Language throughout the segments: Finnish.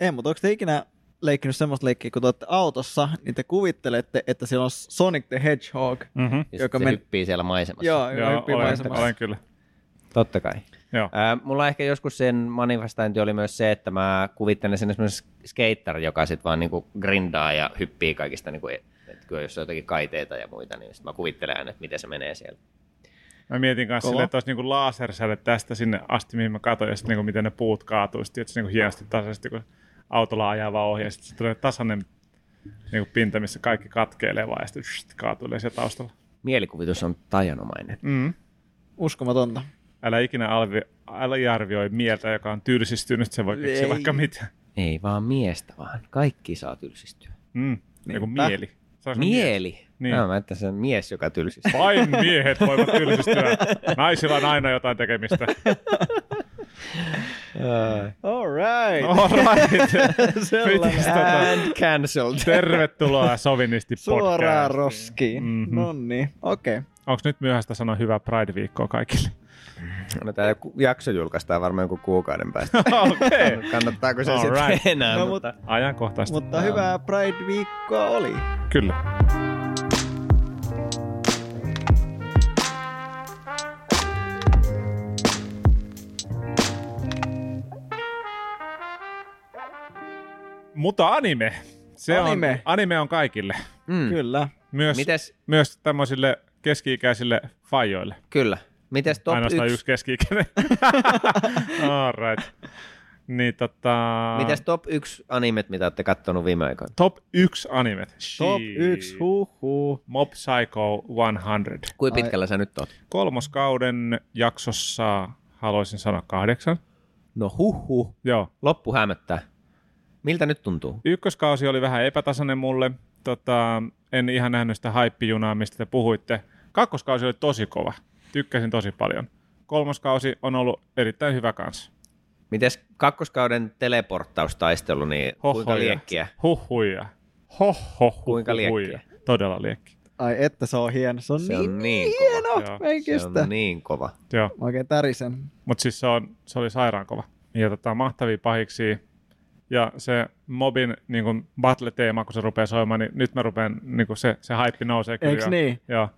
Ei, mutta onko te ikinä leikkinyt semmoista leikkiä, kun te olette autossa, niin te kuvittelette, että siellä on Sonic the Hedgehog. Mm-hmm. Ja Joka men- hyppii siellä maisemassa. Joo, Joo, hyppii olen, maisemassa. olen kyllä. Totta kai. Joo. Ää, mulla ehkä joskus sen manifestointi oli myös se, että mä kuvittelen sen esimerkiksi skater, joka sitten vaan niinku grindaa ja hyppii kaikista, niinku, että kyllä jos on jotakin kaiteita ja muita, niin sit mä kuvittelen aina, että miten se menee siellä. Mä mietin kanssa Kova. silleen, että olisi niinku lasersäde tästä sinne asti, mihin mä katsoin, ja sitten niinku, miten ne puut kaatuu, sitten että se niinku hienosti tasaisesti, kun autolla ajaa vaan ohi, ja sitten tulee tasainen niinku pinta, missä kaikki katkeilee vaan, ja sitten kaatuu siellä taustalla. Mielikuvitus on tajanomainen. Mm. Uskomatonta. Älä ikinä alvi, aliarvioi mieltä, joka on tylsistynyt, se voi keksiä Ei. vaikka mitä. Ei vaan miestä, vaan kaikki saa tylsistyä. Mm. Niin kuin Niinpä. mieli. On se mies. Mieli. Niin. Niin. Mä että se on mies, joka tylsistyy. Vain miehet voivat tylsistyä. Naisilla on aina jotain tekemistä. All right. All right. Tota- And cancelled. Tervetuloa Sovinisti Suoraan roskiin. Mhm. Mm-hmm. No niin, okei. Okay. Onko nyt myöhäistä sanoa hyvää Pride-viikkoa kaikille? No tämä jakso julkaistaan varmaan joku kuukauden päästä. Okei. Kannattaako se sitten right. enää? No, mutta... Ajankohtaista. Mutta hyvää Pride-viikkoa oli. Kyllä. Mutta anime. Se Anime. On, anime on kaikille. Mm. Kyllä. Myös, Mites, myös tämmöisille keski-ikäisille fajoille. kyllä. Mites top Ainoastaan yksi, yksi keski-ikäinen. All right. Niin tota... mites top yksi animet, mitä olette kattonut viime aikoina? Top 1 animet. Top Shit. 1, huh huh. Mob Psycho 100. Kuinka pitkällä sä nyt oot? Kolmoskauden jaksossa haluaisin sanoa kahdeksan. No huhu. Joo. Loppu hämöttää. Miltä nyt tuntuu? Ykköskausi oli vähän epätasainen mulle. Tota, en ihan nähnyt sitä haippijunaa, mistä te puhuitte. Kakkoskausi oli tosi kova. Tykkäsin tosi paljon. Kolmoskausi on ollut erittäin hyvä kanssa. Mites kakkoskauden teleporttaustaistelu, niin kuinka liekkiä? Huhhuja. Hoho, Kuinka liekkiä? Todella liekki. Ai että se on hieno. Se on Se niin, on niin hieno. Joo. Mä en Se kestä. on niin kova. Joo. Mä oikein tärisen. Mutta siis se, on, se oli sairaan kova. Ja tota, mahtavia pahiksi. Ja se mobin niin kun battle-teema, kun se rupeaa soimaan, niin nyt mä rupean, niin kun se, se haippi nousee kyllä. Eiks jo. niin? Joo.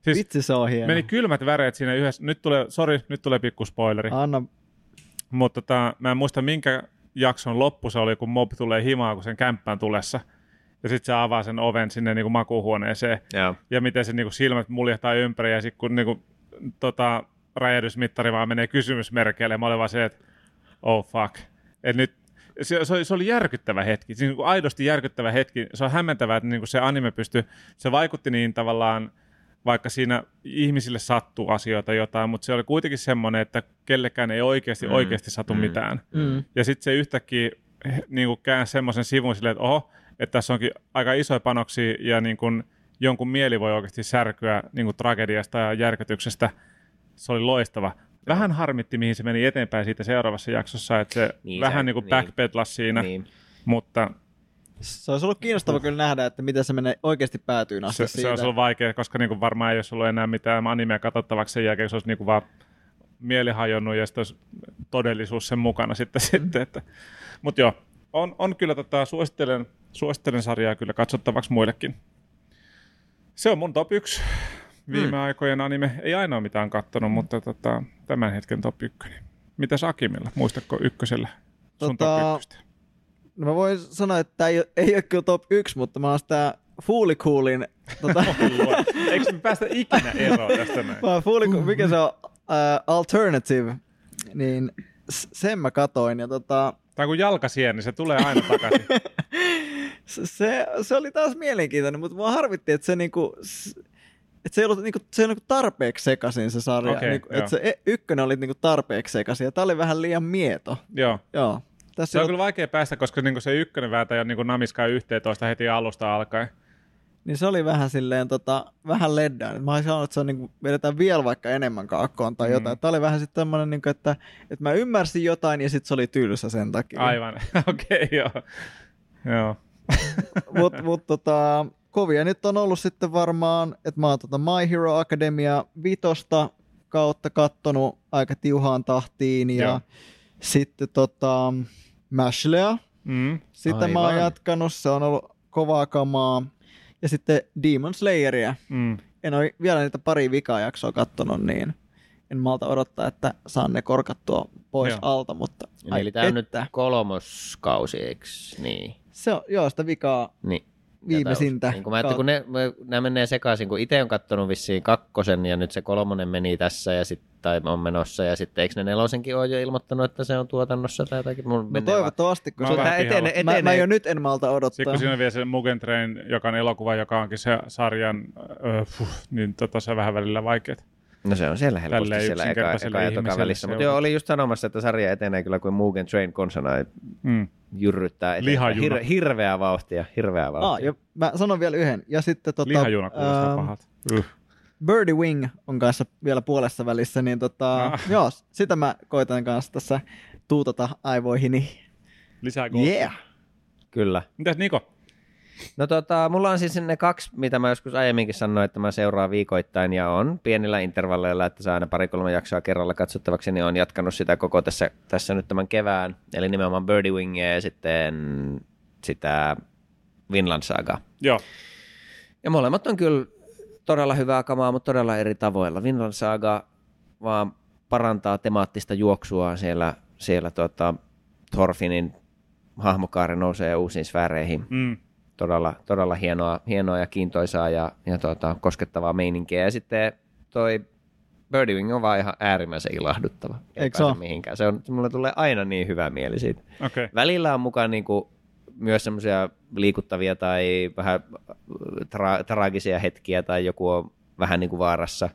Siis Vitsi se on hieno. meni kylmät väreet siinä yhdessä. Nyt tulee, sori, nyt tulee pikku spoileri. Anna. Mutta tota, mä en muista minkä jakson loppu se oli, kun mob tulee himaan, kun sen kämppään tulessa. Ja sitten se avaa sen oven sinne niin kuin makuuhuoneeseen. Joo. Ja miten se niin kuin silmät muljehtaa ympäri. Ja sitten kun niin kuin, tota, räjähdysmittari vaan menee kysymysmerkeille, mä olin vaan se, että oh fuck. Et nyt, se, se, oli, se oli järkyttävä hetki, siis niin kuin aidosti järkyttävä hetki. Se on hämmentävää, että niin kuin se anime pystyi, se vaikutti niin tavallaan, vaikka siinä ihmisille sattuu asioita jotain, mutta se oli kuitenkin semmoinen, että kellekään ei oikeasti Mm, oikeasti satu mm. mitään. Mm. Ja sitten se yhtäkkiä niin kuin käänsi semmoisen sivun silleen, että oho, että tässä onkin aika isoja panoksia ja niin kuin jonkun mieli voi oikeasti särkyä niin kuin tragediasta ja järkytyksestä. Se oli loistava. Vähän harmitti, mihin se meni eteenpäin siitä seuraavassa jaksossa, että se Niin, niin, se- vähän niin kuin niin. backpedlasi siinä, niin. Mutta Se olisi ollut kiinnostava kyllä nähdä, että miten se menee oikeasti päätyyn asti se, siitä. se olisi ollut vaikea, koska niin kuin varmaan ei olisi ollut enää mitään animea katsottavaksi sen jälkeen, se olisi niin kuin vaan mieli hajonnut ja sitten olisi todellisuus sen mukana sitten. sitten että. Mutta joo, on, on kyllä tota, suosittelen, suosittelen sarjaa kyllä katsottavaksi muillekin. Se on mun top 1 viime Hmm. aikojen anime. Ei ainoa mitään kattonut, mutta tota, tämän hetken top 1. Mitäs Akimilla? Muistatko ykkösellä sun Tota, top 1? No mä voin sanoa, että tämä ei, ole- ei ole kyllä top 1, mutta mä oon sitä Fuulikuulin, tota, Eikö me päästä ikinä eroon tästä näin? mä oon Fuuliku, mikä se on, uh, Alternative, niin sen mä katoin ja tota, Tai kun jalkasien, niin se tulee aina takaisin. se, se, se oli taas mielenkiintoinen, mutta mua harvitti, että se niinku, että se ei ollut niinku, se ei ollut tarpeeksi sekaisin se sarja. Okei, niinku, että se e- ykkönen oli niinku tarpeeksi sekaisin ja tää oli vähän liian mieto. Joo. Joo. Tässä Se on ei kyllä vaikea päästä, koska niinku se ykkönen vääntää jo niinku namiskaa 11 heti alusta alkaen. Niin se oli vähän silleen, tota, vähän leddään. Mä olisin sanonut, että se on niin kuin, vedetään vielä vaikka enemmän kaakkoon tai Mm. jotain. Tämä oli vähän sitten tämmöinen, niin kuin, että, että mä ymmärsin jotain ja sitten se oli tylsä sen takia. Aivan, okei, okay, joo. Joo. Mutta mut, tota, kovia nyt on ollut sitten varmaan, että mä oon tota My Hero Academia vitosta kautta kattonut aika tiuhaan tahtiin ja Joo. sitten tota, Mashlea Mm. Sitä mä oon Aivan. jatkanut, se on ollut kovaa kamaa. Ja sitten Demon Slayeria. Mm. En ole vielä niitä pari vikaa jaksoa kattonut, niin en malta odottaa, että saan ne korkattua pois Joo. alta, mutta Ai, Eli tämä on nyt kolmoskausi, eikö niin? Se on, joo, sitä vikaa niin. Viimeisintä. Niin kun mä kun ne, nämä menee sekaisin, kun itse on kattonut vissiin kakkosen ja nyt se kolmonen meni tässä ja sit, tai on menossa ja sitten eikö ne nelosenkin ole jo ilmoittanut, että se on tuotannossa tai jotakin? Mun No toivottavasti, kun Mä se, vähän etenee, pihalla. mä, mä jo nyt en malta odottaa. Sitten kun siinä on vielä se Mugen Train, joka on elokuva, joka onkin se sarjan, öö, puh, niin tota, se on vähän välillä vaikeet. No se on siellä helposti Tälleen siellä eka, eka ja toka välissä. Mutta joo, oli just sanomassa, että sarja etenee kyllä kuin Mugen Train konsana Mm. jyrryttää eteenpäin. Lihajuna. Hir- hirveää vauhtia, hirveää Ah, vauhtia. ja mä sanon vielä yhden. Ja sitten tota, Lihajuna kuulostaa ähm, pahalta. Yh. Birdie Wing on kanssa vielä puolessa välissä, niin tota, Ah. joo, sitä mä koitan kanssa tässä tuutata aivoihini. Lisää golfia. Yeah! Kyllä. Mitäs Niko? No tota, mulla on siis ne kaksi, mitä mä joskus aiemminkin sanoin, että mä seuraan viikoittain ja on pienillä intervalleilla, että saa aina pari-kolme jaksoa kerralla katsottavaksi, niin on jatkanut sitä koko tässä, tässä nyt tämän kevään, eli nimenomaan Birdie Wingia ja sitten sitä Vinland Sagaa. Joo. Ja molemmat on kyllä todella hyvää kamaa, mutta todella eri tavoilla. Vinland Saga vaan parantaa temaattista juoksua siellä, siellä tota, Thorfinin hahmokaari nousee uusiin sfääreihin. Mm. Todella, todella hienoa, hienoa ja kiintoisaa ja, ja tota, koskettavaa meininkiä. Ja sitten toi Birdie Wing on vaan ihan äärimmäisen ilahduttava. Ei Eikö se oo? mihinkään. Se on, mulle tulee aina niin hyvä mieli siitä. Okay. Välillä on mukaan niinku myös semmoisia liikuttavia tai vähän tra- traagisia hetkiä tai joku on vähän niin kuin vaarassa.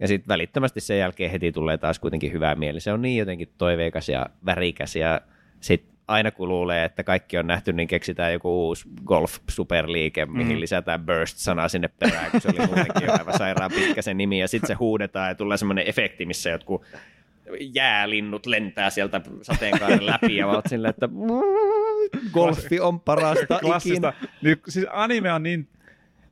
Ja sitten välittömästi sen jälkeen heti tulee taas kuitenkin hyvää mieli. Se on niin jotenkin toiveikas ja värikäs ja sitten aina kun luulee, että kaikki on nähty, niin keksitään joku uusi golf-superliike, mihin Mm. lisätään burst-sana sinne perään, kun se oli muutenkin jo aivan sairaan pitkä se nimi, ja sitten se huudetaan ja tulee semmoinen efekti, missä jotkut jäälinnut lentää sieltä sateenkaaren läpi ja oot silleen, että golfi on parasta Klassista. ikinä. Nyt, siis anime on niin...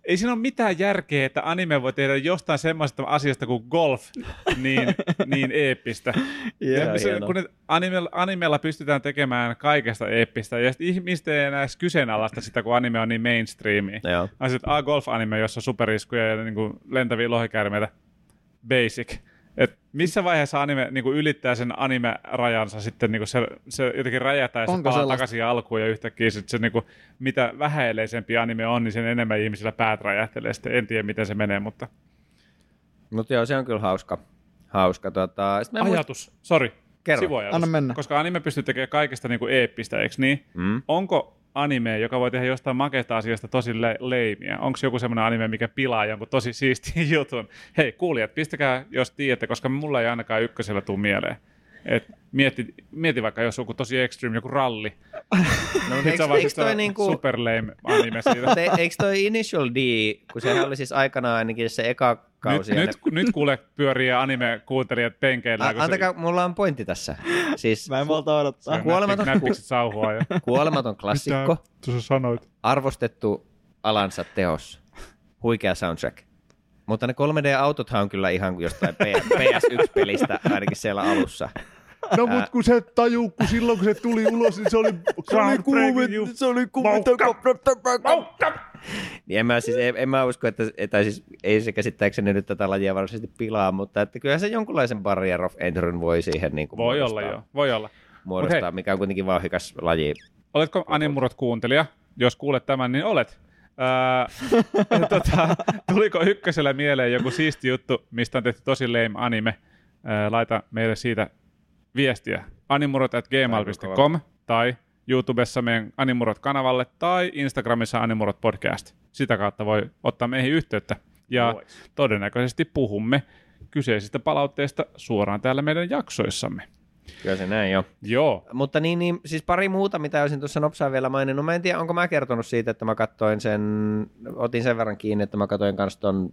Ei siinä ole mitään järkeä, että anime voi tehdä jostain semmoisesta asiasta kuin golf niin, niin eeppistä. Yeah. Ja se, kun animella, animella pystytään tekemään kaikesta eeppistä, ja sitten ihmiset ei enää edes kyseenalaista sitä, kun anime on niin mainstreamia. Joo. Ai sitten, ah, golf-anime, jossa on superiskuja ja niin kuin lentäviä lohikäärmeitä. Basic. Et missä vaiheessa anime niin kuin ylittää sen anime-rajansa sitten niin kuin se, se jotenkin räjähtää ja se Onko palaa sellaista? takaisin alkuun ja yhtäkkiä sit se niin kuin, mitä vähäileisempi anime on, niin sen enemmän ihmisillä päät räjähtelee. Sitten en tiedä, miten se menee, mutta Mutta joo, se on kyllä hauska. hauska. Tota, ajatus, sorry, Kerro. sivuajatus. Anna mennä. Koska anime pystyy tekemään kaikesta niin kuin eeppistä, eikö niin? Mm. Onko anime, joka voi tehdä jostain makeasta asiasta tosi le- leimiä? Onko joku semmoinen anime, mikä pilaa jonkun tosi siistin jutun? Hei, kuulijat, pistäkää, jos tiedätte, koska mulla ei ainakaan ykkösellä tule mieleen. Et mieti, mieti vaikka, jos joku tosi extreme, joku ralli. No, Sitten eikö, sä vaan toi niinku, super lame anime siitä. te, eikö toi Initial D, kun sehän oli siis aikanaan ainakin se eka nyt, kausi. ja nyt, nyt kuule pyörii anime-kuuntelijat penkeillä. ne, kun A, se- antakaa, mulla on pointti tässä. Siis Mä en malta odottaa. kuolematon- näppikset sauhua. Kuolematon klassikko, Mitä sä sanoit? arvostettu alansa teos, huikea soundtrack. Mutta ne 3D-autothan on kyllä ihan jostain PS1-pelistä, ainakin siellä alussa. No mut kun se tajuu, kun silloin kun se tuli ulos, niin se oli Se oli juttu. se oli kuume. Niin en mä, siis, en, en mä usko, että, että siis, ei se käsittääkseni nyt tätä lajia varsinaisesti pilaa, mutta että kyllä se jonkunlaisen barrier of entryn voi siihen niin kuin Voi olla muodostaa, joo, voi olla. muodostaa hei. mikä on kuitenkin vauhikas laji. Oletko Animurot kuuntelija? Jos kuulet tämän, niin olet. Ää, tota, tuliko ykkösellä mieleen joku siisti juttu, mistä on tehty tosi lame anime? Ää, laita meille siitä viestiä. animurot at gmail.com tai YouTubessa meidän Animurot-kanavalle tai Instagramissa Animurot podcast. Sitä kautta voi ottaa meihin yhteyttä. Ja todennäköisesti puhumme kyseisistä palautteista suoraan täällä meidän jaksoissamme. Kyllä se näin jo. Joo. Mutta niin, niin, siis pari muuta, mitä olisin tuossa nopsaan vielä maininnut. Mä en tiedä, onko mä kertonut siitä, että mä katsoin sen, otin sen verran kiinni, että mä katsoin kanssa ton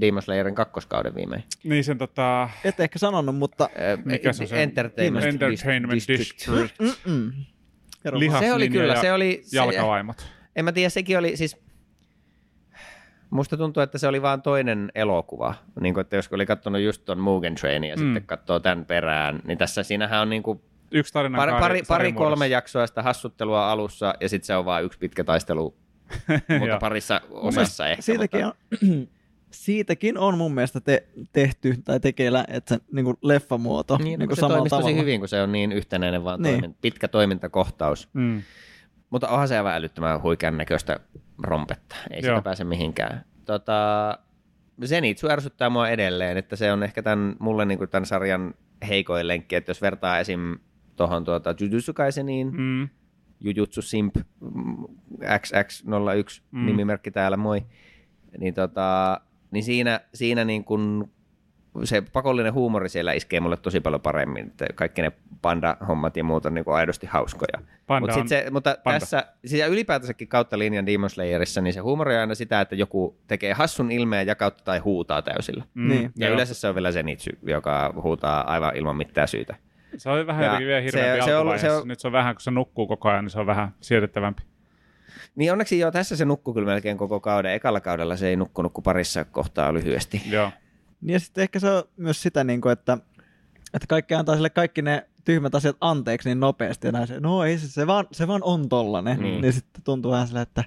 Demon Slayerin kakkoskauden viimein. Niin sen tota... Et ehkä sanonut, mutta Ö, Mikä se on se? Entertainment, Entertainment District. mm-mm. Vaan. Se oli kyllä, ja se oli... Se, Jalkavaimot. en mä tiedä, sekin oli siis... Musta tuntuu, että se oli vaan toinen elokuva. Niin kuin, että jos oli katsonut just ton Mugen Trainin ja Mm. sitten katsoo tämän perään, niin tässä siinähän on niin kuin Yksi tarina Pari, pari, pari kolme jaksoa sitä hassuttelua alussa, ja sitten se on vain yksi pitkä taistelu, mutta parissa osassa ehkä. Siitäkin mutta... on, siitäkin on mun mielestä te, tehty tai tekeillä, että se niin kuin leffamuoto Niin, niin, niin kuin se samalla toimisi tosi hyvin, kun se on niin yhtenäinen vaan Niin. toimin, pitkä toimintakohtaus. Mm. Mutta onhan se aivan älyttömän huikean näköistä rompetta. Ei Joo. sitä pääse mihinkään. Tota, Zenitsu ärsyttää mua edelleen, että se on ehkä tämän, mulle niin kuin tämän sarjan heikoin lenkki, että jos vertaa esim. tuohon tuota Jujutsu Kaiseniin, Mm. Jujutsu Simp mm, XX01 Mm. mm. nimimerkki täällä, moi, niin, tota, niin siinä, siinä niin kun se pakollinen huumori siellä iskee mulle tosi paljon paremmin. Että kaikki ne panda-hommat ja muut on niin kuin aidosti hauskoja. Panda Mut sit se, mutta panda. tässä, siis ylipäätänsäkin kautta linjan Demon Slayerissa, niin se huumori on aina sitä, että joku tekee hassun ilmeen ja kautta tai huutaa täysillä. Mm. Niin. Ja Joo. yleensä se on vielä Zenitsu, joka huutaa aivan ilman mitään syytä. Se oli vähän Ja jotenkin vielä hirveämpi se- se on se on- Nyt se on vähän, kun se nukkuu koko ajan, niin se on vähän siedettävämpi. Niin onneksi jo tässä se nukkuu kyllä melkein koko kauden. Ekalla kaudella se ei nukkunut kuin parissa kohtaa lyhyesti. Joo. Niin ja sitten ehkä se on myös sitä, niin kuin, että, että kaikki antaa sille kaikki ne tyhmät asiat anteeksi niin nopeasti. Ja näin se, no ei se, se, vaan, se vaan on tollanen. Niin. Niin. sitten tuntuu vähän silleen, että,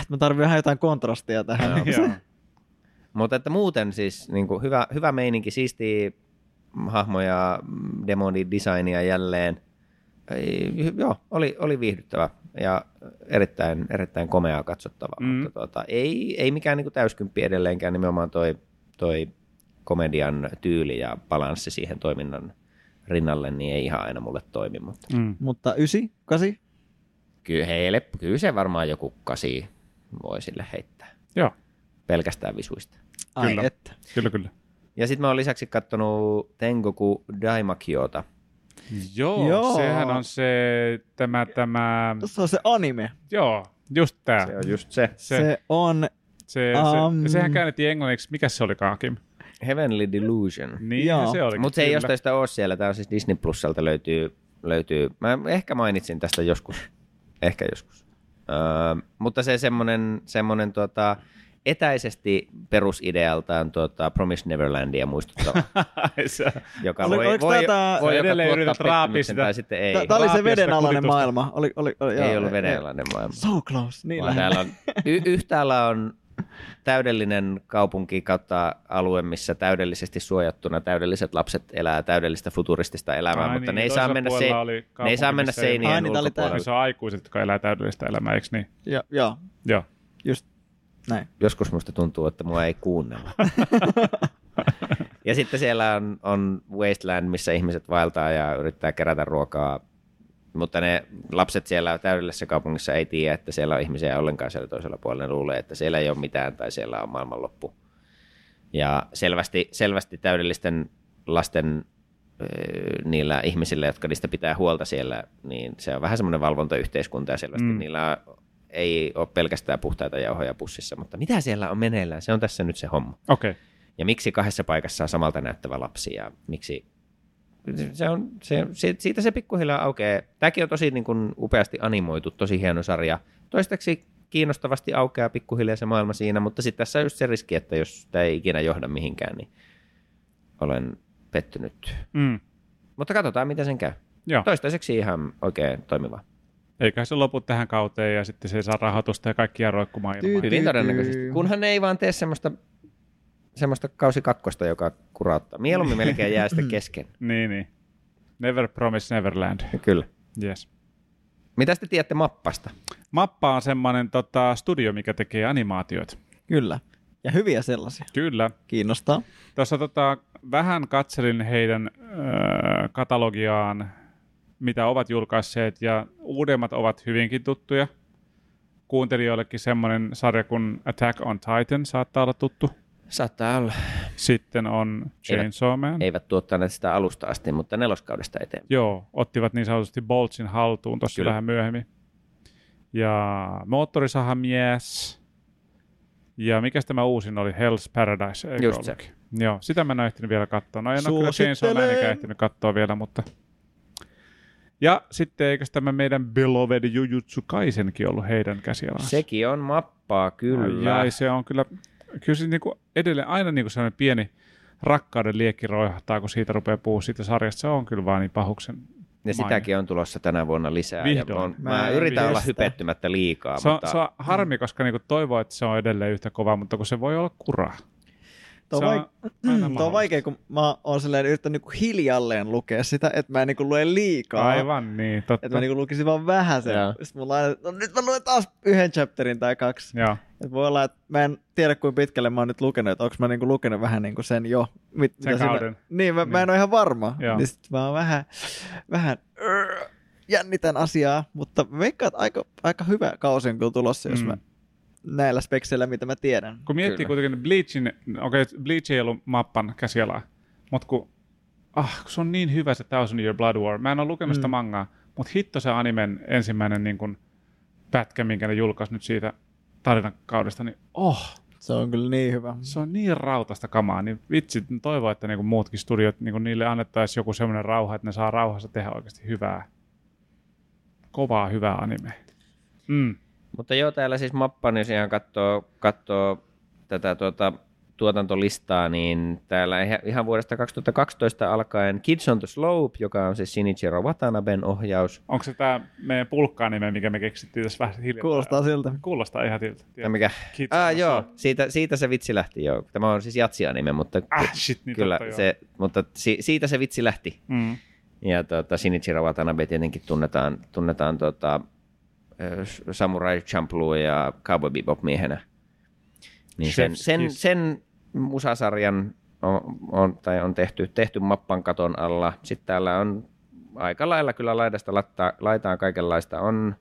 että mä tarvitsen vähän jotain kontrastia tähän. Joo. Joo. Mutta että muuten siis niin kuin hyvä, hyvä meininki, siistiä hahmoja, demoni designia jälleen. Ei, joo, oli, oli viihdyttävä ja erittäin, erittäin komeaa katsottavaa, Mm. mutta tuota, ei, ei mikään niin täyskymppi edelleenkään, nimenomaan toi, toi komedian tyyli ja balanssi siihen toiminnan rinnalle, niin ei ihan aina mulle toimi, mutta Mm. mutta ysi, kasi, kyllä, heille, kyllä se varmaan joku kasi voi sille heittää, Joo, pelkästään visuista. ai Kyllä. että. kyllä kyllä. Ja sitten mä oon lisäksi kattonut Tengoku Daimakiota. Joo, Joo. sehän on se, tämä, tämä, Se on se anime. joo, just tää. Se on just se. Se, Se, se on, se, Um, se, sehän käännettiin englanniksi, mikä se oli Kim? Heavenly Delusion. Niin Joo. se oli. Mutta se ei jostain sitä ole siellä. Tämä on siis Disney Plusalta löytyy, löytyy. Mä ehkä mainitsin tästä joskus. Ehkä joskus. Öö, mutta se semmonen, semmonen tota, etäisesti perusidealtaan tuota, Promise Neverlandia muistuttava, joka Oli- voi, voi, tätä- voi Edelleen yrität raapia pettymyksen sitä. tai sitten ei. Tämä oli se vedenalainen maailma. Oli, oli, oli, ei joo, ollut vedenalainen maailma. So close, niin Vaan täällä on, y- yhtäällä on täydellinen kaupunki kautta alue, missä täydellisesti suojattuna täydelliset lapset elää täydellistä futuristista elämää, Ai mutta niin, ne, ei saa mennä se, ne ei saa mennä missä ei- seinien Ai niin, ulkopuolelle. Se on aikuiset, jotka elää täydellistä elämää, eikö niin? Joo, Joo. just näin. Joskus musta tuntuu, että mua ei kuunnella. ja sitten siellä on, on Wasteland, missä ihmiset vaeltaa ja yrittää kerätä ruokaa, mutta ne lapset siellä täydellisessä kaupungissa ei tiedä, että siellä on ihmisiä ollenkaan siellä toisella puolella. Ne luulee, että siellä ei ole mitään tai siellä on maailmanloppu. Ja selvästi, selvästi täydellisten lasten niillä ihmisillä, jotka niistä pitää huolta siellä, niin se on vähän semmoinen valvontayhteiskunta ja selvästi mm. niillä ei ole pelkästään puhtaita jauhoja pussissa, mutta mitä siellä on meneillään, se on tässä nyt se homma. Okei. Okay. Ja miksi kahdessa paikassa on samalta näyttävä lapsi ja miksi... Se on, se, se, siitä se pikkuhiljaa aukeaa. Tämäkin on tosi niin kuin, upeasti animoitu, tosi hieno sarja. Toistaiseksi kiinnostavasti aukeaa pikkuhiljaa se maailma siinä, mutta sitten tässä on just se riski, että jos tämä ei ikinä johda mihinkään, niin olen pettynyt. Mm. Mutta katsotaan, miten sen käy. Joo. Toistaiseksi ihan oikein toimiva. Eiköhän se lopu tähän kauteen ja sitten se saa rahoitusta ja kaikkia roikkumaan ilmaan. Hyvin todennäköisesti. Kunhan ne ei vaan tee semmoista, semmoista kausi kakkosta, joka kurauttaa. Mieluummin melkein jää sitten kesken. Niin, niin. Never promise Neverland. Kyllä. Yes. Mitä te tiedätte mappasta? Mappa on semmoinen tota, studio, mikä tekee animaatioita. Kyllä. Ja hyviä sellaisia. Kyllä. Kiinnostaa. Tuossa tota, vähän katselin heidän öö, katalogiaan, mitä ovat julkaisseet, ja uudemmat ovat hyvinkin tuttuja. Kuuntelijoillekin semmoinen sarja kuin Attack on Titan saattaa olla tuttu. Saattaa olla. Sitten on Chainsaw Man. Eivät tuottaneet sitä alusta asti, mutta neloskaudesta eteenpäin. Joo, ottivat niin sanotusti Boltsin haltuun tuossa vähän myöhemmin. Ja Moottorisahamies. Ja mikä tämä uusin oli? Hell's Paradise, eikö Just se. Joo, sitä mä en ehtinyt vielä katsoa. No en ole kyllä Chainsaw. Manikään ehtinyt katsoa vielä, mutta... Ja sitten eikö tämä meidän Beloved Jujutsu Kaisenkin ollut heidän käsialaansa? Sekin on mappaa, kyllä. Ai, se on kyllä, kyllä se niinku edelleen aina niinku sellainen pieni rakkauden liekki roihahtaa, kun siitä rupeaa puhua siitä sarjasta. Se on kyllä vaan niin pahuksen Ja sitäkin on tulossa tänä vuonna lisää. Vihdoin. Ja on, mä, Mä yritän olla kestä. hypettymättä liikaa, Se on, mutta se on harmi, koska niinku toivoo, että se on edelleen yhtä kova, mutta kun se voi olla kuraa. Tuo on, on vaik- tuo on mahdollista. vaikea, kun mä oon silleen yrittänyt niinku hiljalleen lukea sitä, että mä en niinku lue liikaa. Aivan niin, totta. Että mä niinku lukisin vaan vähän sen. Joo. Sitten mulla aina, no nyt mä luen taas yhden chapterin tai kaksi. Joo. Et voi olla, että mä en tiedä kuinka pitkälle mä oon nyt lukenut, että onko mä niinku lukenut vähän niinku sen jo. Mit, Sen mitä kauden. niin, mä, mä en Niin. ole ihan varma. Joo. Niin sit mä oon vähän, vähän uh, jännitän asiaa, mutta veikkaan, että aika, aika hyvä kausi on kyllä tulossa, jos Mm. mä näillä spekseillä, mitä mä tiedän. Kun miettii Kyllä. kuitenkin että Bleachin, okei, okay, Bleach ei ollut mappan käsialaa, mutta kun, ah, kun se on niin hyvä se Thousand Year Blood War. Mä en ole lukenut sitä Mm. mangaa, mutta hitto se animen ensimmäinen niin kun, pätkä, minkä ne julkaisi nyt siitä tarinakaudesta, niin oh, Se on kyllä niin hyvä. se on niin rautasta kamaa, niin vitsi, toivon, että niin muutkin studiot, niin niille annettaisiin joku semmoinen rauha, että ne saa rauhassa tehdä oikeasti hyvää, kovaa hyvää anime. Mm. Mutta joo, täällä siis mappan, jos ihan katsoo, katsoo tätä tuota, tuotantolistaa, niin täällä ihan- ihan vuodesta 2012 alkaen Kids on the Slope, joka on siis Shinichiro Watanaben ohjaus. Onko se tämä meidän pulkkaa-nime, mikä me keksittiin tässä vähän hiljaa? Kuulostaa siltä. Kuulostaa ihan siltä. Ja mikä? Kids Ah, joo, siitä, siitä se vitsi lähti joo. Tämä on siis jatsi-anime, mutta Ah, shit, niin kyllä totta, se, mutta si, siitä se vitsi lähti. Mm. Ja tota, Shinichiro Watanabe tietenkin tunnetaan, tunnetaan ö, Samurai Champloo ja Cowboy Bebop miehenä. Niin sen, sen, sen musasarjan on, on, tai on tehty, tehty mappan katon alla. Sitten täällä on aika lailla kyllä laidasta latta, laitaan kaikenlaista. On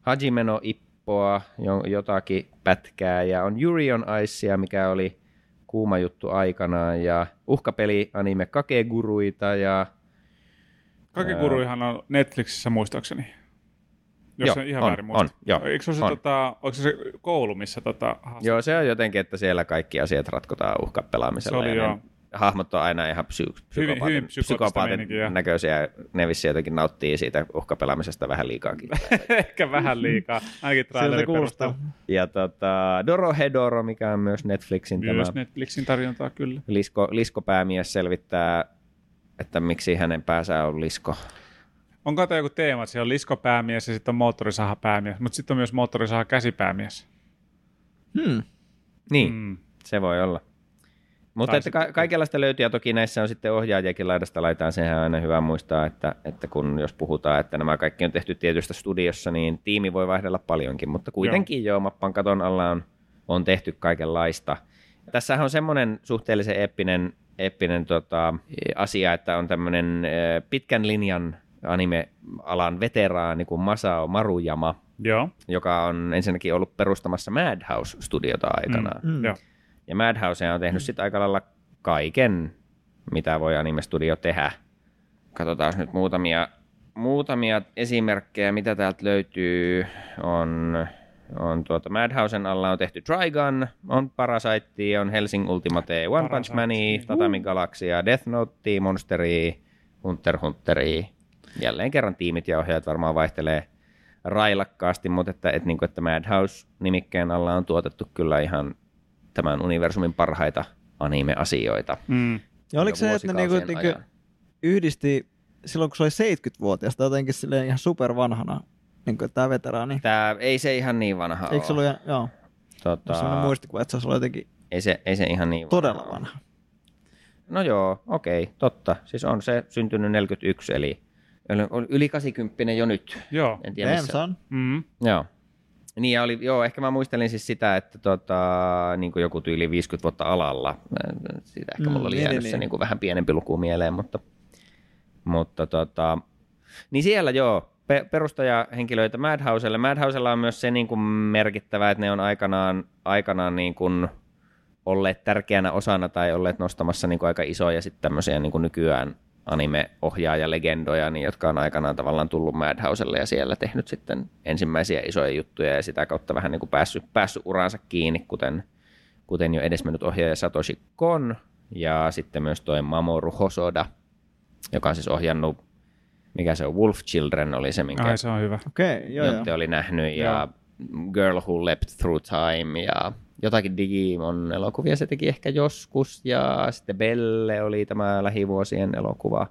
Hajimeno Ippoa, jo- jotakin pätkää ja on Yuri on Icea, mikä oli kuuma juttu aikanaan ja uhkapeli anime Kakeguruita ja Kakekuruihan on Netflixissä muistaakseni. Jos Joo, se ihan on, väärin muista. on, joo, Eikö se on. tota, onko se, koulu, missä tota, haast- Joo, se on jotenkin, että siellä kaikki asiat ratkotaan uhkapelaamisella. Se oli ja joo. hahmot on aina ihan psy- psykopaatin, hyvin psykootista psykopaatin näköisiä. Ne vissi jotenkin nauttii siitä uhkapelaamisesta vähän liikaakin. Ehkä vähän liikaa, ainakin trailerin kuulostaa. ja tota, Doro Hedoro, mikä on myös Netflixin Myös tämä Netflixin tarjontaa kyllä. lisko, liskopäämies selvittää, että miksi hänen päänsä on lisko. Onko tämä joku teema, että siellä on liskopäämies ja sitten on moottorisaha päämies, mutta sitten on myös moottorisaha käsipäämies. Hmm. Niin, Mm. se voi olla. Mutta Tai että ka- kaikenlaista löytyy, ja toki näissä on sitten ohjaajakin laidasta laitaan, sehän on aina hyvä muistaa, että, että kun jos puhutaan, että nämä kaikki on tehty tietystä studiossa, niin tiimi voi vaihdella paljonkin, mutta kuitenkin joo, joo mappan katon alla on, on tehty kaikenlaista. Tässähän on semmoinen suhteellisen eeppinen, eeppinen tota, asia, että on tämmöinen eh, pitkän linjan anime-alan veteraani kuin Masao Maruyama, Joo, joka on ensinnäkin ollut perustamassa Madhouse-studiota aikanaan. Mm. joo. Ja Madhouse on tehnyt sitten aika lailla kaiken, mitä voi anime-studio tehdä. Katsotaan nyt muutamia, muutamia esimerkkejä, mitä täältä löytyy. On, on tuota Madhousen alla on tehty Trigun, on Parasite, on Helsing Ultimate, One Punch Parasite, Mania, niin. Tatami Galaxia, Death Note, Monsteria, Hunter Hunteria. Jälleen kerran tiimit ja ohjaajat varmaan vaihtelee railakkaasti, mutta että, että, niin kuin, että Madhouse-nimikkeen alla on tuotettu kyllä ihan tämän universumin parhaita anime-asioita. Mm. Ja oliko se, että ne niinku, niinku yhdisti silloin, kun se oli 70-vuotias, tai jotenkin silleen ihan supervanhana, niin kuin tämä veteraani. Tää, ei se ihan niin vanha Eikö se ole. ollut, joo, tota, sellainen muistikuva, että se olisi jotenkin ei, se, ei se ihan niin todella vanha. vanha. No joo, okei, totta. Siis on se syntynyt 41, eli eli on yli 80 jo nyt. Joo. En tiedä missä. Mm. Joo. Niin ja oli, joo, ehkä mä muistelin siis sitä, että tota, niin kuin joku tyyli 50 vuotta alalla. Siitä ehkä Mm, mulla oli niin, jäänyt niin, se niin. niin kuin vähän pienempi luku mieleen, mutta, mutta tota, niin siellä joo, pe- perustajahenkilöitä Madhouselle. Madhousella on myös se niin kuin merkittävä, että ne on aikanaan, aikanaan niin kuin olleet tärkeänä osana tai olleet nostamassa niin kuin aika isoja sitten tämmöisiä niin kuin nykyään anime-ohjaaja-legendoja, niin jotka on aikanaan tavallaan tullut Madhouselle ja siellä tehnyt sitten ensimmäisiä isoja juttuja ja sitä kautta vähän niin kuin päässyt, päässyt uraansa kiinni, kuten, kuten jo edesmennyt ohjaaja Satoshi Kon ja sitten myös toi Mamoru Hosoda, joka on siis ohjannut, mikä se on, Wolf Children oli se, minkä Ai se on hyvä. Okei, okay, joo, joo. Oli nähnyt ja Girl Who Leapt Through Time ja jotakin Digimon elokuvia se teki ehkä joskus ja sitten Belle oli tämä lähivuosien elokuva.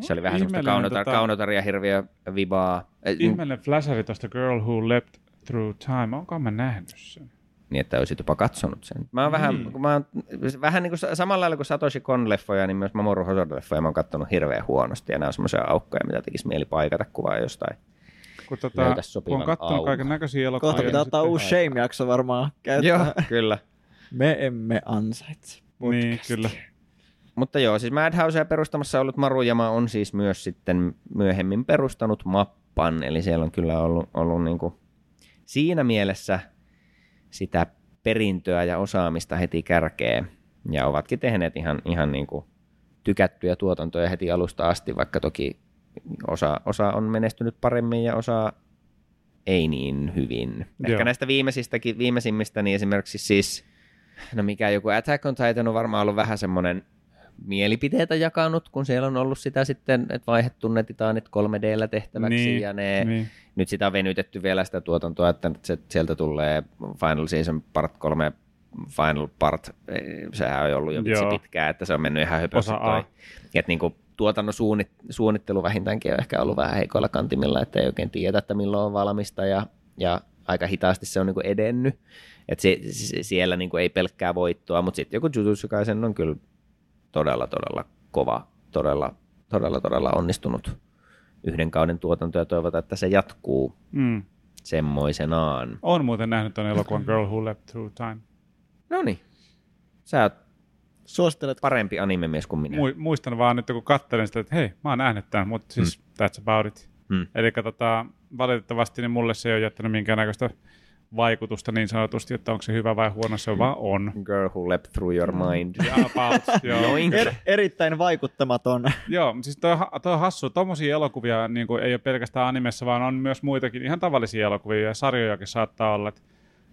Se oli vähän semmoista kaunotar, tota- kaunotaria hirviö vibaa. Eh, Ihmeellinen flasheri tuosta Girl Who Leapt Through Time. Onko mä nähnyt sen? niin, että olisit jopa katsonut sen. Mä oon Niin. vähän, kun mä oon, vähän niin kuin sa- samalla lailla kuin Satoshi Kon-leffoja, niin myös Mamoru Hosoda-leffoja mä oon kattonut hirveän huonosti, ja nämä on semmoisia aukkoja, mitä tekisi mieli paikata kuvaa jostain. Kun, tota, kun on kattonut aukon. kaiken näköisiä elokuvia. Kohta pitää niin ottaa sitten- uusi Shame-jakso varmaan käyttää. Joo, kyllä. Me emme ansaitse. Niin, kyllä. Mutta joo, siis Madhousea perustamassa ollut Marujama on siis myös sitten myöhemmin perustanut Mappan, eli siellä on kyllä ollut, ollut niin kuin siinä mielessä sitä perintöä ja osaamista heti kärkeen, ja ovatkin tehneet ihan, ihan niin kuin tykättyjä tuotantoja heti alusta asti, vaikka toki osa, osa on menestynyt paremmin ja osa ei niin hyvin. Ehkä Joo. näistä viimeisistäkin, viimeisimmistä, niin esimerkiksi siis, no mikä joku Attack on Titan on varmaan ollut vähän semmoinen mielipiteitä jakanut, kun siellä on ollut sitä sitten, että vaihdettu ne titaanit 3Dllä tehtäväksi Niin, ja ne, niin. nyt sitä on venytetty vielä sitä tuotantoa, että nyt se, sieltä tulee Final Season Part 3 Final Part, eh, sehän on ollut jo vitsi pitkään, että se on mennyt ihan höpössä toi. Että niinku tuotannon suunnit, suunnittelu vähintäänkin on ehkä ollut vähän heikoilla kantimilla, että ei oikein tiedä, että milloin on valmista ja, ja aika hitaasti se on niinku edennyt. Että se, se, siellä niinku ei pelkkää voittoa, mutta sitten joku Jujutsu Kaisen on kyllä todella, todella kova, todella, todella, todella onnistunut yhden kauden tuotanto ja toivotaan, että se jatkuu Mm. semmoisenaan. On muuten nähnyt ton elokuvan Girl Who Leapt Through Time. No niin, sä oot Suosittelet parempi animemies kuin minä. Mu- muistan vaan nyt, kun katselin sitä, että hei, mä oon nähnyt tämän, mutta siis mm. that's about it. Hmm. Eli tota, valitettavasti niin mulle se ei ole jättänyt minkäännäköistä vaikutusta niin sanotusti, että onko se hyvä vai huono, se vaan on. Girl who leapt through your mind. Ja about, joo. Er, erittäin vaikuttamaton. Joo, siis toi, toi on hassu. Tommosia elokuvia niin kuin ei ole pelkästään animessa, vaan on myös muitakin ihan tavallisia elokuvia ja sarjojakin saattaa olla. Että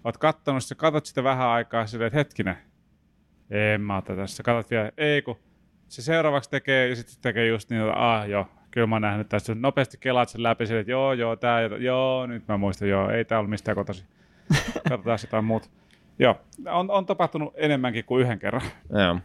oot kattonut sitä, katot sitä vähän aikaa silleen, että hetkinen, en mä ota tässä. Katot vielä, ei kun se seuraavaksi tekee ja sitten tekee just niin, että ah joo, kyllä mä oon nähnyt tästä. Nopeasti kelaat sen läpi silleen, että joo, joo, tää, joo, nyt mä muistan, joo, ei tää ollut mistään kotosi. Katsotaan sitä muuta. Joo, on, on tapahtunut enemmänkin kuin yhden kerran. Joo.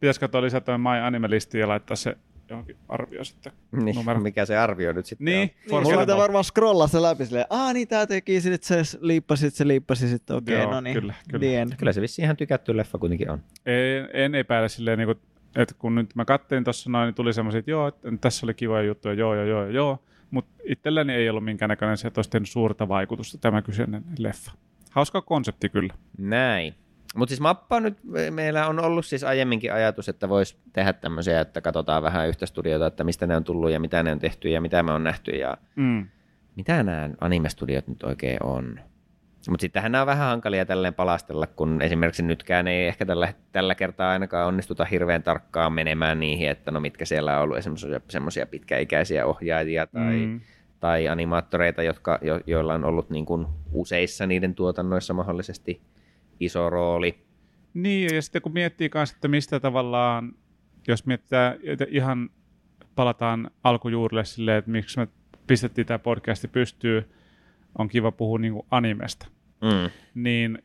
Pitäisikö tuo lisätä My Anime-listiin ja laittaa se johonkin arvio sitten. Niin, Numero. mikä se arvio nyt sitten Niin, on. Niin, mulla pitää varmaan scrollaa se läpi silleen, aa niin tää teki, sitten se liippasi, sit se liippasi, sitten okei, Joo, no niin. kyllä, kyllä. Kyllä se vissiin ihan tykätty leffa kuitenkin on. En, en epäile silleen, niin kuin, että kun nyt mä kattelin tuossa noin, niin tuli semmoisia, että joo, että tässä oli kivoja juttuja, joo, joo, joo, joo. Mutta itselläni ei ollut minkäännäköinen se, että olisi tehnyt suurta vaikutusta tämä kyseinen leffa. Hauska konsepti kyllä. Näin. Mutta siis mappa nyt, meillä on ollut siis aiemminkin ajatus, että voisi tehdä tämmöisiä, että katsotaan vähän yhtä studiota, että mistä ne on tullut ja mitä ne on tehty ja mitä me on nähty ja Mm. mitä nämä anime-studiot nyt oikein on. Mutta sittenhän nämä on vähän hankalia tälleen palastella, kun esimerkiksi nytkään ei ehkä tällä, tällä kertaa ainakaan onnistuta hirveän tarkkaan menemään niihin, että no mitkä siellä on ollut semmoisia, semmoisia pitkäikäisiä ohjaajia tai. Mm. tai animaattoreita, jotka, jo, joilla on ollut niin kuin useissa niiden tuotannoissa mahdollisesti iso rooli. Niin, ja sitten kun miettii kanssa, että mistä tavallaan, jos mietitään, että ihan palataan alkujuurille silleen, että miksi me pistettiin tämä podcasti pystyy, on kiva puhua niin kuin animesta. Mm. niin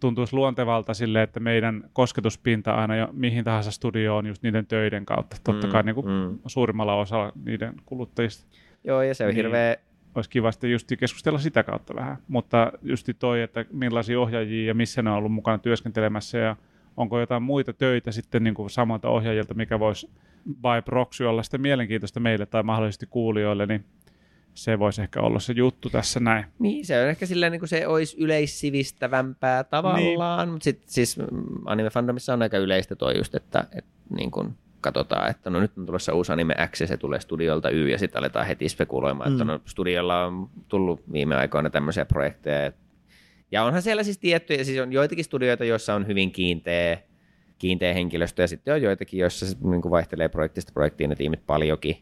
tuntuisi luontevalta sille, että meidän kosketuspinta aina jo mihin tahansa studioon on just niiden töiden kautta. Totta Mm, kai niin kuin mm. suurimmalla osalla niiden kuluttajista Joo, ja se on niin. hirveä... olisi kiva sitten just keskustella sitä kautta vähän. Mutta just toi, että millaisia ohjaajia ja missä ne on ollut mukana työskentelemässä ja onko jotain muita töitä sitten niin kuin samalta ohjaajilta, mikä voisi by proxy olla sitten mielenkiintoista meille tai mahdollisesti kuulijoille, niin se voisi ehkä olla se juttu tässä näin. Niin, se on ehkä silleen, niin kuin se olisi yleissivistävämpää tavallaan, niin. mutta sitten siis mm, anime-fandomissa on aika yleistä toi just, että, että niin kuin katsotaan, että no nyt on tulossa uusi anime X ja se tulee studiolta Y ja sitten aletaan heti spekuloimaan, mm. että no studiolla on tullut viime aikoina tämmöisiä projekteja. Ja onhan siellä siis tiettyjä, siis on joitakin studioita, joissa on hyvin kiinteä, kiinteä henkilöstö ja sitten on joitakin, joissa se niin kuin vaihtelee projektista projektiin ne tiimit paljonkin.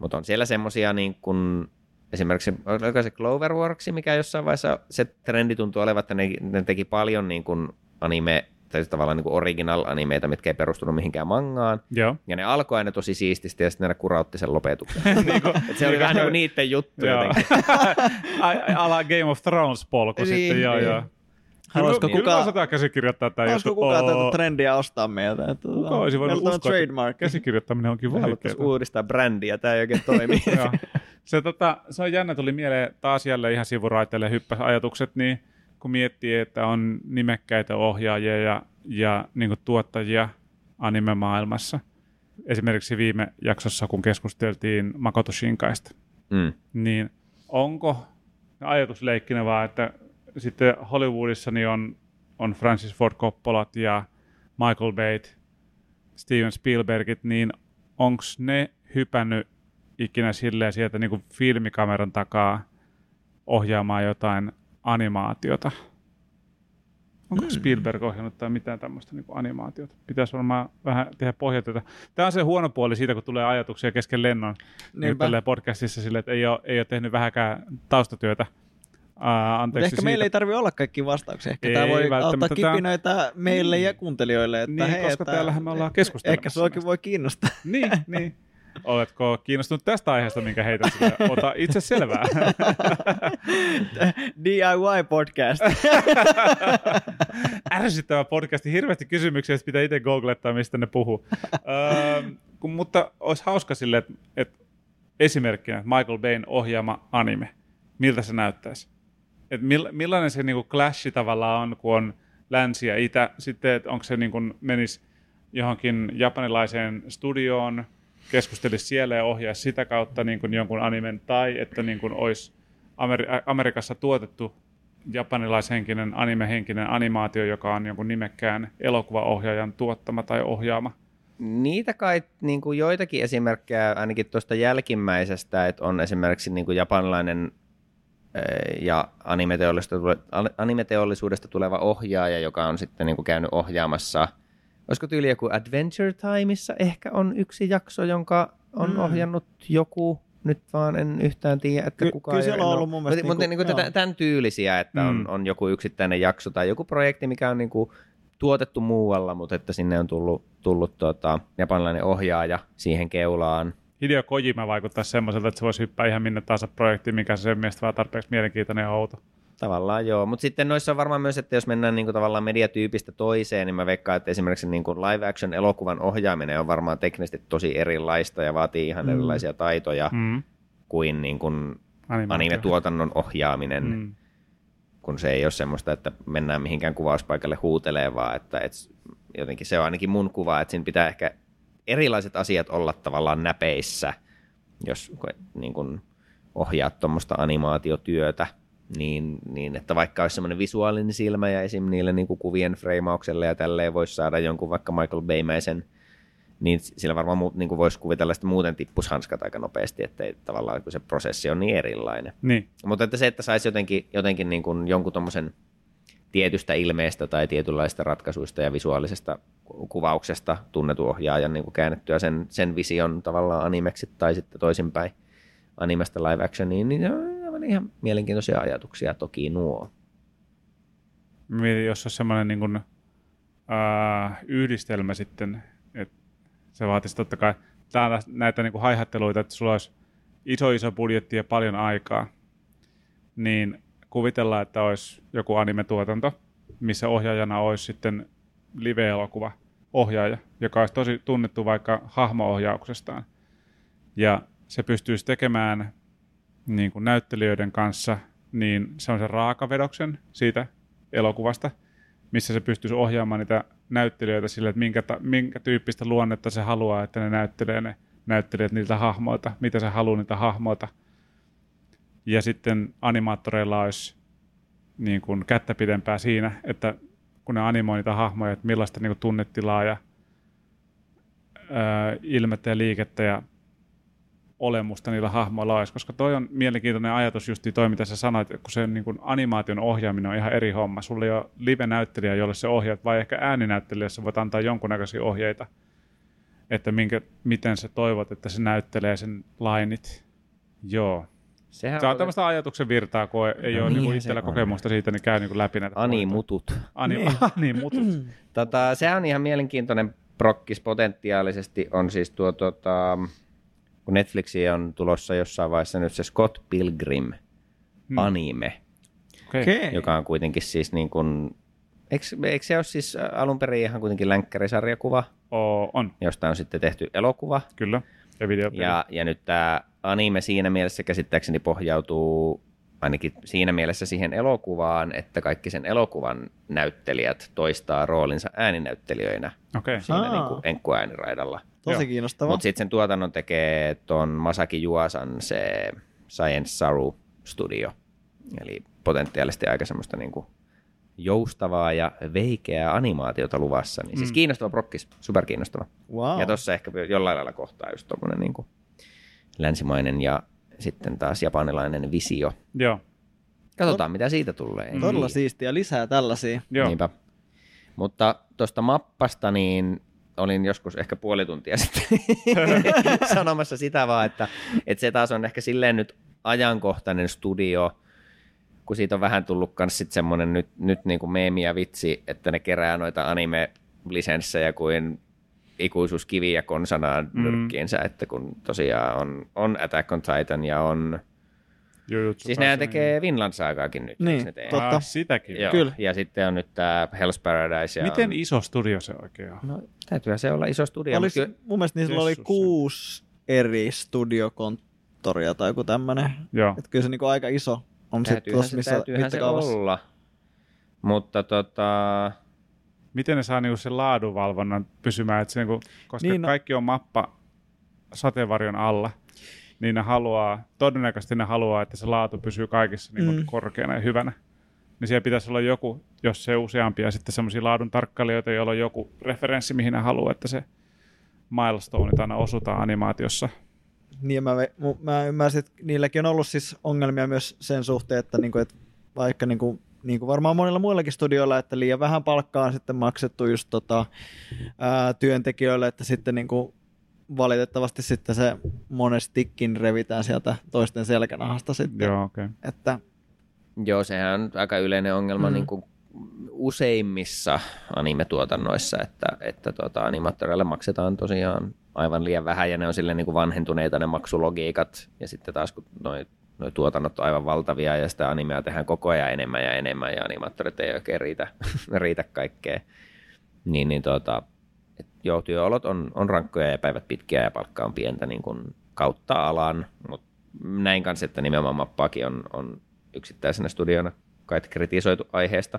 Mutta on siellä semmoisia niin kuin, esimerkiksi, oliko se Cloverworks, mikä jossain vaiheessa se trendi tuntuu olevan, että ne, ne teki paljon niin kuin anime, tai tavallaan niin kuin original-animeita, mitkä ei perustunut mihinkään mangaan. Joo. Ja ne alkoi aina tosi siististi ja sitten ne kurautti sen lopetuksen. Et se oli vähän niin kuin niiden juttu Joo. jotenkin. Ala Game of Thrones polku Niin, sitten, joo niin. joo. Haluaisiko kyllä kukaan- me osataan käsikirjoittaa tämä juttu. kukaan tätä trendiä ostaa meiltä? Että, Kuka olisi voinut uskoa, että trademark. käsikirjoittaminen onkin vaikeaa. Uudistaa brändiä, tämä ei oikein toimi. Se, tota, se on jännä, tuli mieleen taas jälleen ihan sivuraiteille hyppäs ajatukset, niin kun miettii, että on nimekkäitä ohjaajia ja, ja niin tuottajia anime-maailmassa. Esimerkiksi viime jaksossa, kun keskusteltiin Makoto Shinkaista, mm. niin onko ajatusleikkinä vaan, että sitten Hollywoodissa niin on, on Francis Ford Coppolat ja Michael Bay, Steven Spielbergit, niin onko ne hypännyt ikinä silleen sieltä niin kuin filmikameran takaa ohjaamaan jotain animaatiota? Onko Spielberg ohjannut tai mitään tämmöistä niin animaatiota? Pitäisi varmaan vähän tehdä pohjatyötä. Tämä on se huono puoli siitä, kun tulee ajatuksia kesken lennon niin Niinpä. tälleen podcastissa sille, että ei ole, ei ole tehnyt vähäkään taustatyötä. Mutta anteeksi ehkä siitä. meillä ei tarvitse olla kaikki vastauksia. Ehkä Ei tämä voi auttaa kipinöitä meille ja kuuntelijoille. Että Niin, hei, koska että täällähän me ollaan keskustelemassa Ehkä näistä. voi kiinnostaa. Niin, niin. Oletko kiinnostunut tästä aiheesta, minkä heitän sille? Ota itse selvää. DIY podcast. Ärsyttävä podcasti. Hirveästi kysymyksiä, että pitää itse googlettaa, mistä ne puhuu. öö, kun, mutta olisi hauska sille, että, että esimerkkinä Michael Bayn ohjaama anime. Miltä se näyttäisi? Et mill, millainen se niinku clashi tavallaan on, kun on länsi ja itä. Sitten, että onko se niinku menisi johonkin japanilaiseen studioon, keskustelisi siellä ja ohjaisi sitä kautta niin kuin jonkun animen, tai että niin kuin olisi Ameri- Amerikassa tuotettu japanilaishenkinen, animehenkinen animaatio, joka on jonkun nimekkään elokuvaohjaajan tuottama tai ohjaama. Niitä kai niin kuin joitakin esimerkkejä ainakin tuosta jälkimmäisestä, että on esimerkiksi niin kuin japanilainen eh, ja animeteollisuudesta tuleva ohjaaja, joka on sitten niin kuin käynyt ohjaamassa, olisiko tyyli joku Adventure Timeissa ehkä on yksi jakso, jonka on Mm. ohjannut joku, nyt vaan en yhtään tiedä, että Ky- kuka kyllä siellä on ollut mun mielestä Mutta niinku- niin kuin, joo. tämän tyylisiä, että Mm. on, on joku yksittäinen jakso tai joku projekti, mikä on niin kuin tuotettu muualla, mutta että sinne on tullut, tullut tota, japanilainen ohjaaja siihen keulaan. Hideo Kojima vaikuttaa semmoiselta, että se voisi hyppää ihan minne tahansa projektiin, mikä se sen mielestä vaan tarpeeksi mielenkiintoinen ja outo. Tavallaan joo, mutta sitten noissa on varmaan myös, että jos mennään niin kuin tavallaan mediatyypistä toiseen, niin mä veikkaan, että esimerkiksi niin kuin live action elokuvan ohjaaminen on varmaan teknisesti tosi erilaista ja vaatii ihan Mm. erilaisia taitoja Mm. kuin, niin kuin anime-tuotannon ohjaaminen, mm. Kun se ei ole semmoista, että mennään mihinkään kuvauspaikalle huutelee, vaan että, että jotenkin se on ainakin mun kuva, että siinä pitää ehkä erilaiset asiat olla tavallaan näpeissä, jos niin kuin ohjaat tuommoista animaatiotyötä, niin, niin että vaikka olisi semmoinen visuaalinen silmä ja esim. niille niin kuin kuvien freimaukselle ja tälleen voisi saada jonkun vaikka Michael Baymäisen, niin sillä varmaan niin kuin voisi kuvitella, että muuten tippuisi hanskat aika nopeasti, että ei, tavallaan kun se prosessi on niin erilainen. Niin. Mutta että se, että saisi jotenkin, jotenkin niin kuin jonkun tuommoisen tietystä ilmeestä tai tietynlaista ratkaisuista ja visuaalisesta ku- kuvauksesta tunnetun ohjaajan niin kuin käännettyä sen, sen vision tavallaan animeksi tai sitten toisinpäin animesta live actioniin, niin ne on ihan mielenkiintoisia ajatuksia toki nuo. Mietin, jos olisi semmoinen niin kuin, ää, yhdistelmä sitten, että se vaatisi totta kai täällä näitä niin kuin haihatteluita, että sulla olisi iso iso budjetti ja paljon aikaa, niin kuvitellaan, että olisi joku anime-tuotanto, missä ohjaajana olisi sitten live-elokuva ohjaaja, joka olisi tosi tunnettu vaikka hahmo-ohjauksestaan. Ja se pystyisi tekemään niin kuin näyttelijöiden kanssa niin se on se raakavedoksen siitä elokuvasta, missä se pystyisi ohjaamaan niitä näyttelijöitä sille, että minkä, ta- minkä tyyppistä luonnetta se haluaa, että ne näyttelee ne näyttelijät niiltä hahmoilta, mitä se haluaa niitä hahmoilta. Ja sitten animaattoreilla olisi niin kuin kättä pidempää siinä, että kun ne animoi niitä hahmoja, että millaista niin kuin tunnetilaa ja ilmettä ja liikettä ja olemusta niillä hahmoilla olisi, koska toi on mielenkiintoinen ajatus just toi, mitä sä sanoit, kun se niin kuin animaation ohjaaminen on ihan eri homma. Sulla ei ole live-näyttelijä, jolle se ohjaat, vai ehkä ääninäyttelijä, jossa voit antaa jonkunnäköisiä ohjeita, että minkä, miten sä toivot, että se näyttelee sen lainit. Joo. Sehän Se on tämmöistä ajatuksen virtaa, kun ei No ole niin se itsellä on. kokemusta siitä, niin käy niin kuin läpi näitä. Animutut. Ani, Niin. animutut. Tota, sehän on ihan mielenkiintoinen prokkis potentiaalisesti on siis tuo, tota, kun Netflixiin on tulossa jossain vaiheessa nyt se Scott Pilgrim Hmm. anime, Okei. Okei. joka on kuitenkin siis niin kuin Eikö, eikö se ole siis alun perin ihan kuitenkin länkkärisarjakuva, Oo, on, josta on sitten tehty elokuva? kyllä. Ja videopeli. Ja, ja nyt tämä anime siinä mielessä käsittääkseni pohjautuu ainakin siinä mielessä siihen elokuvaan, että kaikki sen elokuvan näyttelijät toistaa roolinsa ääninäyttelijöinä Okei. siinä Aa. niin kuin enkkuääniraidalla. Tosi Joo. kiinnostavaa. Mutta sitten sen tuotannon tekee ton Masaki Juasan se Science Saru Studio. Eli potentiaalisesti aika semmoista niinku joustavaa ja veikeää animaatiota luvassa. Niin siis Mm. kiinnostava prokkis, super kiinnostava. wow. Ja tuossa ehkä jollain lailla kohtaa just tommonen niinku länsimainen ja sitten taas japanilainen visio. Joo, Katsotaan, mitä siitä tulee. Ei- Todella siistiä. Lisää tällaisia. joo. Niinpä. Mutta tuosta mappasta niin olin joskus ehkä puoli tuntia sitten sanomassa sitä vaan, että, että se taas on ehkä silleen nyt ajankohtainen studio, kun siitä on vähän tullut myös sitten semmoinen nyt, nyt niin kuin meemi ja vitsi, että ne kerää noita anime-lisenssejä kuin ikuisuuskiviä konsanaan Mm. nyrkkiinsä, että kun tosiaan on, on Attack on Titan ja on... Jujutsu Siis nehän Kaisen. tekee Vinland Saagaakin nyt. Niin, ne tee? totta. Ah, sitäkin. Joo. Kyllä. Ja sitten on nyt tämä Hell's Paradise. Ja Miten on... iso studio se oikein on? No, täytyyhän se olla iso studio. Olis, mutta mun mielestä niillä oli kuusi eri studiokonttoria tai joku tämmönen. Joo. Että kyllä se niinku aika iso on sitten tuossa se, missä täytyyhän se olla. Mutta tota, Miten ne saa niinku sen laadunvalvonnan pysymään, että se niinku, koska Niin, no- kaikki on mappa sateenvarjon alla, niin ne haluaa, todennäköisesti ne haluaa, että se laatu pysyy kaikissa niinku Mm. korkeana ja hyvänä. Niin siellä pitäisi olla joku, jos se useampia sitten semmoisia laadun tarkkailijoita, joilla on joku referenssi, mihin ne haluaa, että se milestoneit aina osutaan animaatiossa. Niin mä, mä ymmärsin, että niilläkin on ollut siis ongelmia myös sen suhteen, että, niinku, että vaikka niinku, niinku varmaan monilla muillakin studioilla, että liian vähän palkkaa on sitten maksettu just tota, ää, työntekijöille, että sitten niinku, valitettavasti sitten se monestikin revitään sieltä toisten selkänahasta sitten. Joo, okei. Okay. Että joo, sehän on aika yleinen ongelma Mm. mm. niin kuin useimmissa anime-tuotannoissa, että, että tota, animaattoreille maksetaan tosiaan aivan liian vähän ja ne on silleen niin kuin vanhentuneita ne maksulogiikat ja sitten taas kun noi, noi tuotannot on aivan valtavia ja sitä animea tehdään koko ajan enemmän ja enemmän ja animaattorit ei oikein riitä, riitä kaikkeen, niin, niin tota, et joo, työolot on, on rankkoja ja päivät pitkiä ja palkka on pientä niin kuin kautta alan, mutta näin kanssa, että nimenomaan mappaakin on, on yksittäisenä studiona kai kritisoitu aiheesta.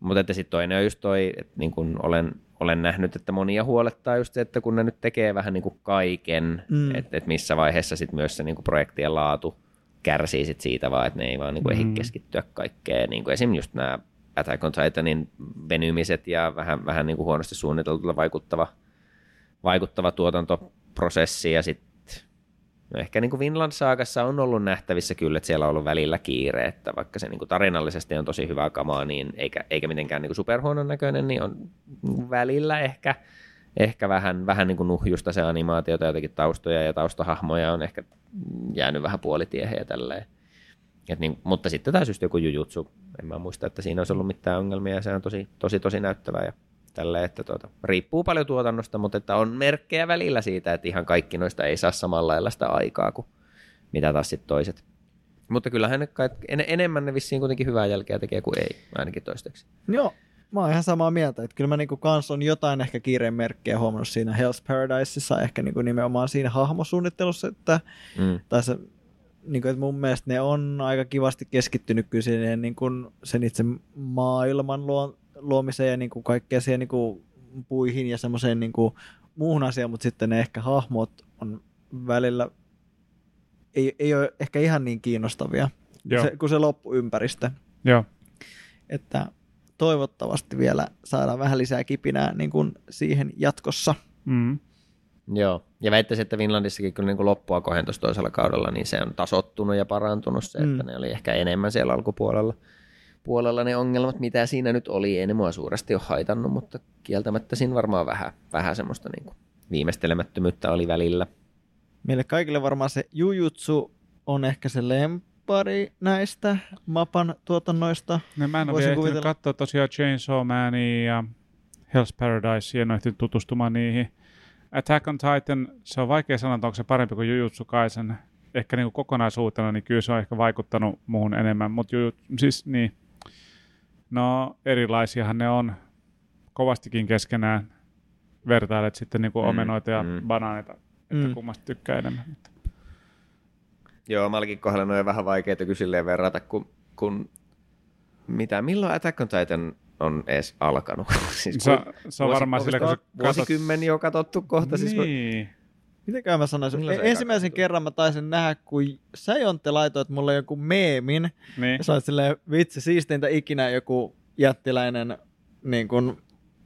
Mutta että sitten toinen on just toi, että niin kun olen, olen nähnyt, että monia huolettaa just se, että kun ne nyt tekee vähän niin kuin kaiken, Mm. että, että missä vaiheessa sitten myös se niin kuin projektien laatu kärsii sit siitä vaan, että ne ei vaan niin kuin Mm. ehdi keskittyä kaikkeen. Niin kuin esim. just nämä Attack on Titanin venymiset ja vähän, vähän niin kuin huonosti suunniteltulla vaikuttava, vaikuttava tuotantoprosessi ja sitten No ehkä niin kuin Vinland Saagassa on ollut nähtävissä kyllä, että siellä on ollut välillä kiire, että vaikka se niin kuin tarinallisesti on tosi hyvää kamaa, niin eikä, eikä mitenkään niin kuin superhuonon näköinen, niin on välillä ehkä, ehkä vähän, vähän niin kuin nuhjusta se animaatiota, jotenkin taustoja ja taustahahmoja on ehkä jäänyt vähän puolitiehen ja tälleen. Et niin, mutta sitten taas just joku jujutsu, en mä muista, että siinä olisi ollut mitään ongelmia ja se on tosi, tosi, tosi näyttävää ja tälleen, että tuota, riippuu paljon tuotannosta, mutta että on merkkejä välillä siitä, että ihan kaikki noista ei saa samalla lailla sitä aikaa kuin mitä taas sitten toiset. Mutta kyllähän ne kai, en, enemmän ne vissiin kuitenkin hyvää jälkeä tekee kuin ei, ainakin toistaiseksi. Joo, mä oon ihan samaa mieltä, että kyllä mä niinku kans on jotain ehkä kiireen merkkejä huomannut siinä Hell's Paradiseissa, ehkä niinku nimenomaan siinä hahmosuunnittelussa, että, Mm. tai se, niinku, että mun mielestä ne on aika kivasti keskittynyt kyllä siihen niinku sen itse maailman luo, luomiseen ja niinku kaikkea siihen niinku puihin ja semmoiseen niinku muuhun asiaan, mutta sitten ne ehkä hahmot on välillä ei, ei ole ehkä ihan niin kiinnostavia Joo, se, kuin se loppuympäristö joo. että toivottavasti vielä saadaan vähän lisää kipinää niin kuin siihen jatkossa. Mm. Joo, ja väittäisin, että Finlandissakin kyllä niin kuin loppua kohden toisella kaudella, niin se on tasottunut ja parantunut se, että Mm. ne oli ehkä enemmän siellä alkupuolella puolella ne ongelmat, mitä siinä nyt oli, ei ne mua suuresti ole haitannut, mutta kieltämättä siinä varmaan vähän, vähän semmoista niin kuin viimeistelemättömyyttä oli välillä. Meille kaikille varmaan se Jujutsu on ehkä se lempari näistä Mapan tuotannoista. No, mä en ole Voisin vielä katsoa tosiaan Chainsaw Mania ja Hell's Paradise, en ole tutustumaan niihin. Attack on Titan, se on vaikea sanoa, että onko se parempi kuin Jujutsu Kaisen. Ehkä niin kuin kokonaisuutena, niin kyllä se on ehkä vaikuttanut muuhun enemmän, mutta Jujutsu, siis niin. No erilaisiahan ne on kovastikin keskenään. Vertailet sitten niin kuin Mm, omenoita ja mm. banaaneita, että Mm. kummasta tykkää enemmän. Joo, Malkin kohdalla noin vähän vaikeita kysilleen verrata, kun, kun mitä, milloin Attack on Titan on edes alkanut? siis Se, kun- se on vuosi- varmaan sillä, kun sä katsot... Vuosikymmen jo katsottu kohta. Siis kun, Niin. Mitenköhän mä sanoisin? Milloin se ensimmäisen eka kerran mä taisin nähdä, kun sä Jontte laitoit mulle joku meemin. niin. Ja sä olit silleen, vitsi, siisteintä ikinä joku jättiläinen niin kuin,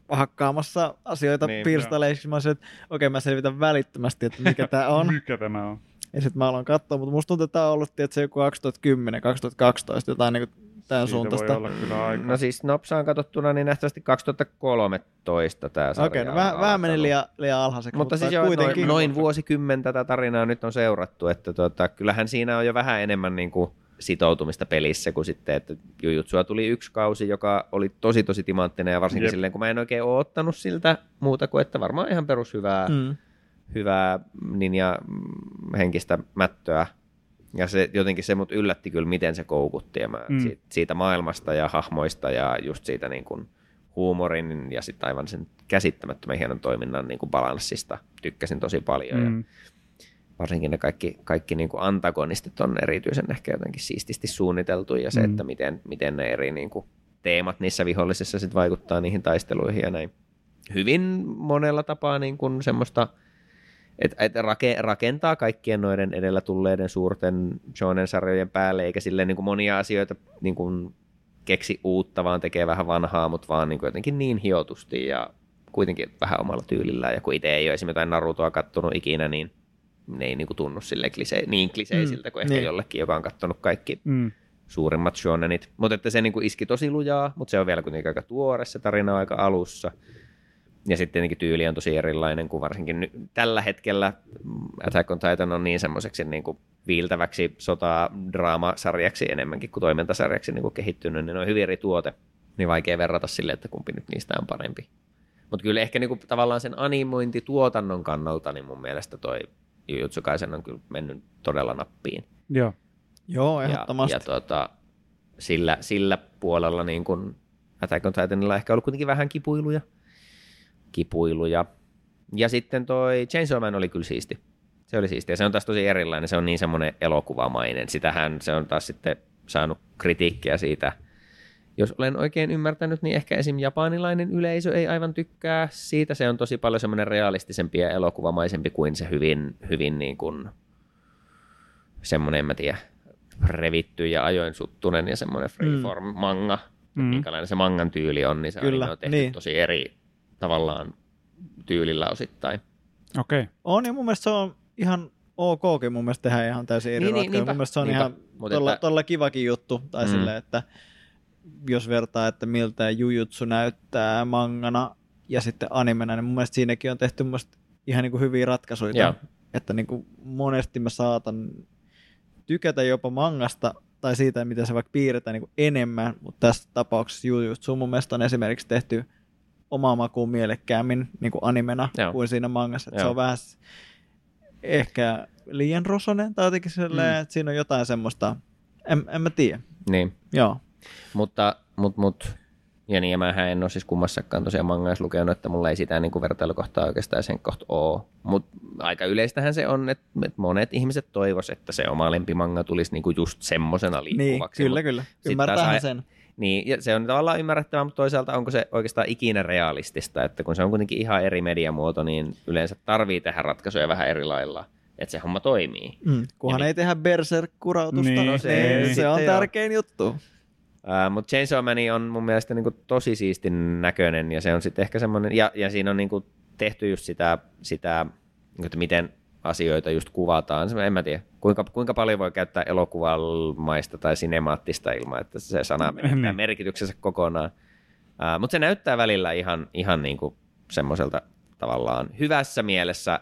hakkaamassa asioita Niin, niin, pirstaleiksi. Mä olisin, että okei, mä selvitän välittömästi, että mikä tää on. Mikä tämä on? Ja sitten mä aloin katsoa, mutta musta tuntuu, että tää on ollut että se joku 2010, 2012, jotain niin kuin tämän Siitä suuntaista. voi olla kyllä aika. No siis Nopsaan katsottuna, niin nähtävästi 2013 tämä sarja Okei, no on vähän, vähän meni liian, liian alhaiseksi, Mutta, siis joo, kuitenkin. noin, noin vuosikymmen tätä tarinaa nyt on seurattu, että tota, kyllähän siinä on jo vähän enemmän niin kuin sitoutumista pelissä kuin sitten, että Jujutsua tuli yksi kausi, joka oli tosi tosi timanttinen ja varsinkin Jep. silleen, kun mä en oikein ole ottanut siltä muuta kuin, että varmaan ihan perushyvää Mm. Hyvää ninja henkistä mättöä. Ja se, jotenkin se mut yllätti kyllä, miten se koukutti ja mä Mm. siitä, siitä maailmasta ja hahmoista ja just siitä niin kuin huumorin ja sitten aivan sen käsittämättömän hienon toiminnan niin kuin balanssista tykkäsin tosi paljon. Mm. Ja varsinkin ne kaikki, kaikki niin kuin antagonistit on erityisen ehkä jotenkin siististi suunniteltu ja se, mm. että miten, miten ne eri niin kuin teemat niissä vihollisissa sit vaikuttaa niihin taisteluihin ja näin. Hyvin monella tapaa niin kuin semmoista, että et rake, rakentaa kaikkien noiden edellä tulleiden suurten shonen-sarjojen päälle, eikä silleen niin kuin monia asioita niin kuin keksi uutta, vaan tekee vähän vanhaa, mutta vaan niin kuin jotenkin niin hiotusti ja kuitenkin vähän omalla tyylillään. Ja kun itse ei ole esimerkiksi jotain Narutoa kattonut ikinä, niin ne ei niin kuin tunnu sille klise, niin kliseisiltä kuin ehkä niin. jollekin, joka on kattonut kaikki Mm. suurimmat shonenit. Mutta että se niinku iski tosi lujaa, mutta se on vielä kuitenkin aika tuore, se tarina aika alussa. Ja sitten tietenkin tyyli on tosi erilainen, kuin varsinkin ny- tällä hetkellä mm, Attack on Titan on niin semmoiseksi niinku viiltäväksi sota-draamasarjaksi enemmänkin kuin toimintasarjaksi niinku kehittynyt, niin ne on hyvin eri tuote. Niin vaikea verrata sille, että kumpi nyt niistä on parempi. Mutta kyllä ehkä niinku tavallaan sen animointituotannon kannalta, niin mun mielestä toi Jujutsu Kaisen on kyllä mennyt todella nappiin. Joo. Joo, Ja, ehdottomasti. ja tota, sillä, sillä puolella niin kun Attack on Titanilla ehkä ollut kuitenkin vähän kipuiluja. Kipuiluja. Ja sitten toi Chainsaw Man oli kyllä siisti. Se oli siisti. Ja se on taas tosi erilainen. Se on niin semmoinen elokuvamainen. Sitähän se on taas sitten saanut kritiikkiä siitä. Jos olen oikein ymmärtänyt, niin ehkä esim. japanilainen yleisö ei aivan tykkää siitä. Se on tosi paljon semmoinen realistisempi ja elokuvamaisempi kuin se hyvin, hyvin niin kuin semmoinen, en mä tiedä, revitty ja ajoin suttunen ja semmoinen freeform manga. Mm. Mm. Minkälainen se mangan tyyli on, niin se Kyllä, anime on tehty niin. tosi eri tavallaan tyylillä osittain. Okei. Okay. On, ja mun mielestä se on ihan okkin mun mielestä tehdä ihan täysin eri Niin, niin, niin, niinpä, Mun mielestä se on niinpä. ihan Mut tolla, että- tolla kivakin juttu. Tai Mm. silleen, että jos vertaa, että miltä Jujutsu näyttää mangana ja sitten animena, niin mun mielestä siinäkin on tehty mun ihan niin kuin hyviä ratkaisuja. Joo. Että niin kuin monesti mä saatan tykätä jopa mangasta tai siitä, miten se vaikka piirretään niin kuin enemmän, mutta tässä tapauksessa Jujutsu mun mielestä on esimerkiksi tehty omaa makuun mielekkäämmin niin kuin animena Joo. Kuin siinä mangassa. Että se on vähän ehkä liian rosonen tai jotenkin silleen, Mm. että siinä on jotain semmoista, en, en mä tiedä. Niin. Joo. Mutta, mut, mut, ja niin, ja mähän en ole siis kummassakaan tosiaan mangais lukenut, että mulla ei sitä niin kuin vertailukohtaa oikeastaan sen kohta ole. Mutta aika yleistähän se on, että, monet ihmiset toivos, että se oma lempimanga tulisi niin kuin just semmosena Niin, liikkuvaksi. kyllä, Mut kyllä. sit Ymmärtäähän sen. Niin, ja se on tavallaan ymmärrettävää, mutta toisaalta onko se oikeastaan ikinä realistista, että kun se on kuitenkin ihan eri mediamuoto, niin yleensä tarvii tehdä ratkaisuja vähän eri lailla, että se homma toimii. Mm, kunhan Ja ei tehdä berserk-kurautusta, Niin, niin, se- se, niin. se on tärkein juttu. Uh, mutta Chainsaw Man on mun mielestä niinku tosi siistin näköinen ja se on sitten ehkä semmoinen, ja, ja siinä on niinku tehty just sitä, sitä niinku, että miten asioita just kuvataan. En mä tiedä, kuinka, kuinka paljon voi käyttää elokuvamaista tai sinemaattista ilman, että se sana menettää Niin. merkityksensä kokonaan. Uh, mutta se näyttää välillä ihan, ihan niinku semmoiselta tavallaan hyvässä mielessä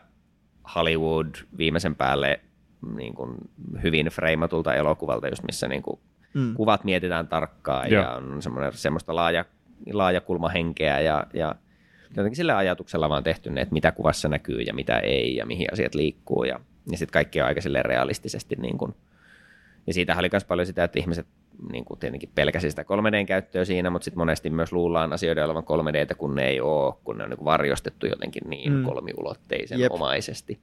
Hollywood viimeisen päälle niin kuin hyvin freimatulta elokuvalta, just missä niin kuin Mm. kuvat mietitään tarkkaan Joo. ja on semmoinen, semmoista laaja, laajakulmahenkeä ja, ja jotenkin sillä ajatuksella vaan tehty ne, että mitä kuvassa näkyy ja mitä ei ja mihin asiat liikkuu ja, ja sitten kaikki on aika realistisesti niin kuin, ja siitä oli myös paljon sitä, että ihmiset niin kuin tietenkin pelkäsi sitä 3D-käyttöä siinä, mutta sitten monesti myös luullaan asioiden olevan 3D, kun ne ei ole, kun ne on niin kuin varjostettu jotenkin niin Mm. kolmiulotteisen Jep. omaisesti.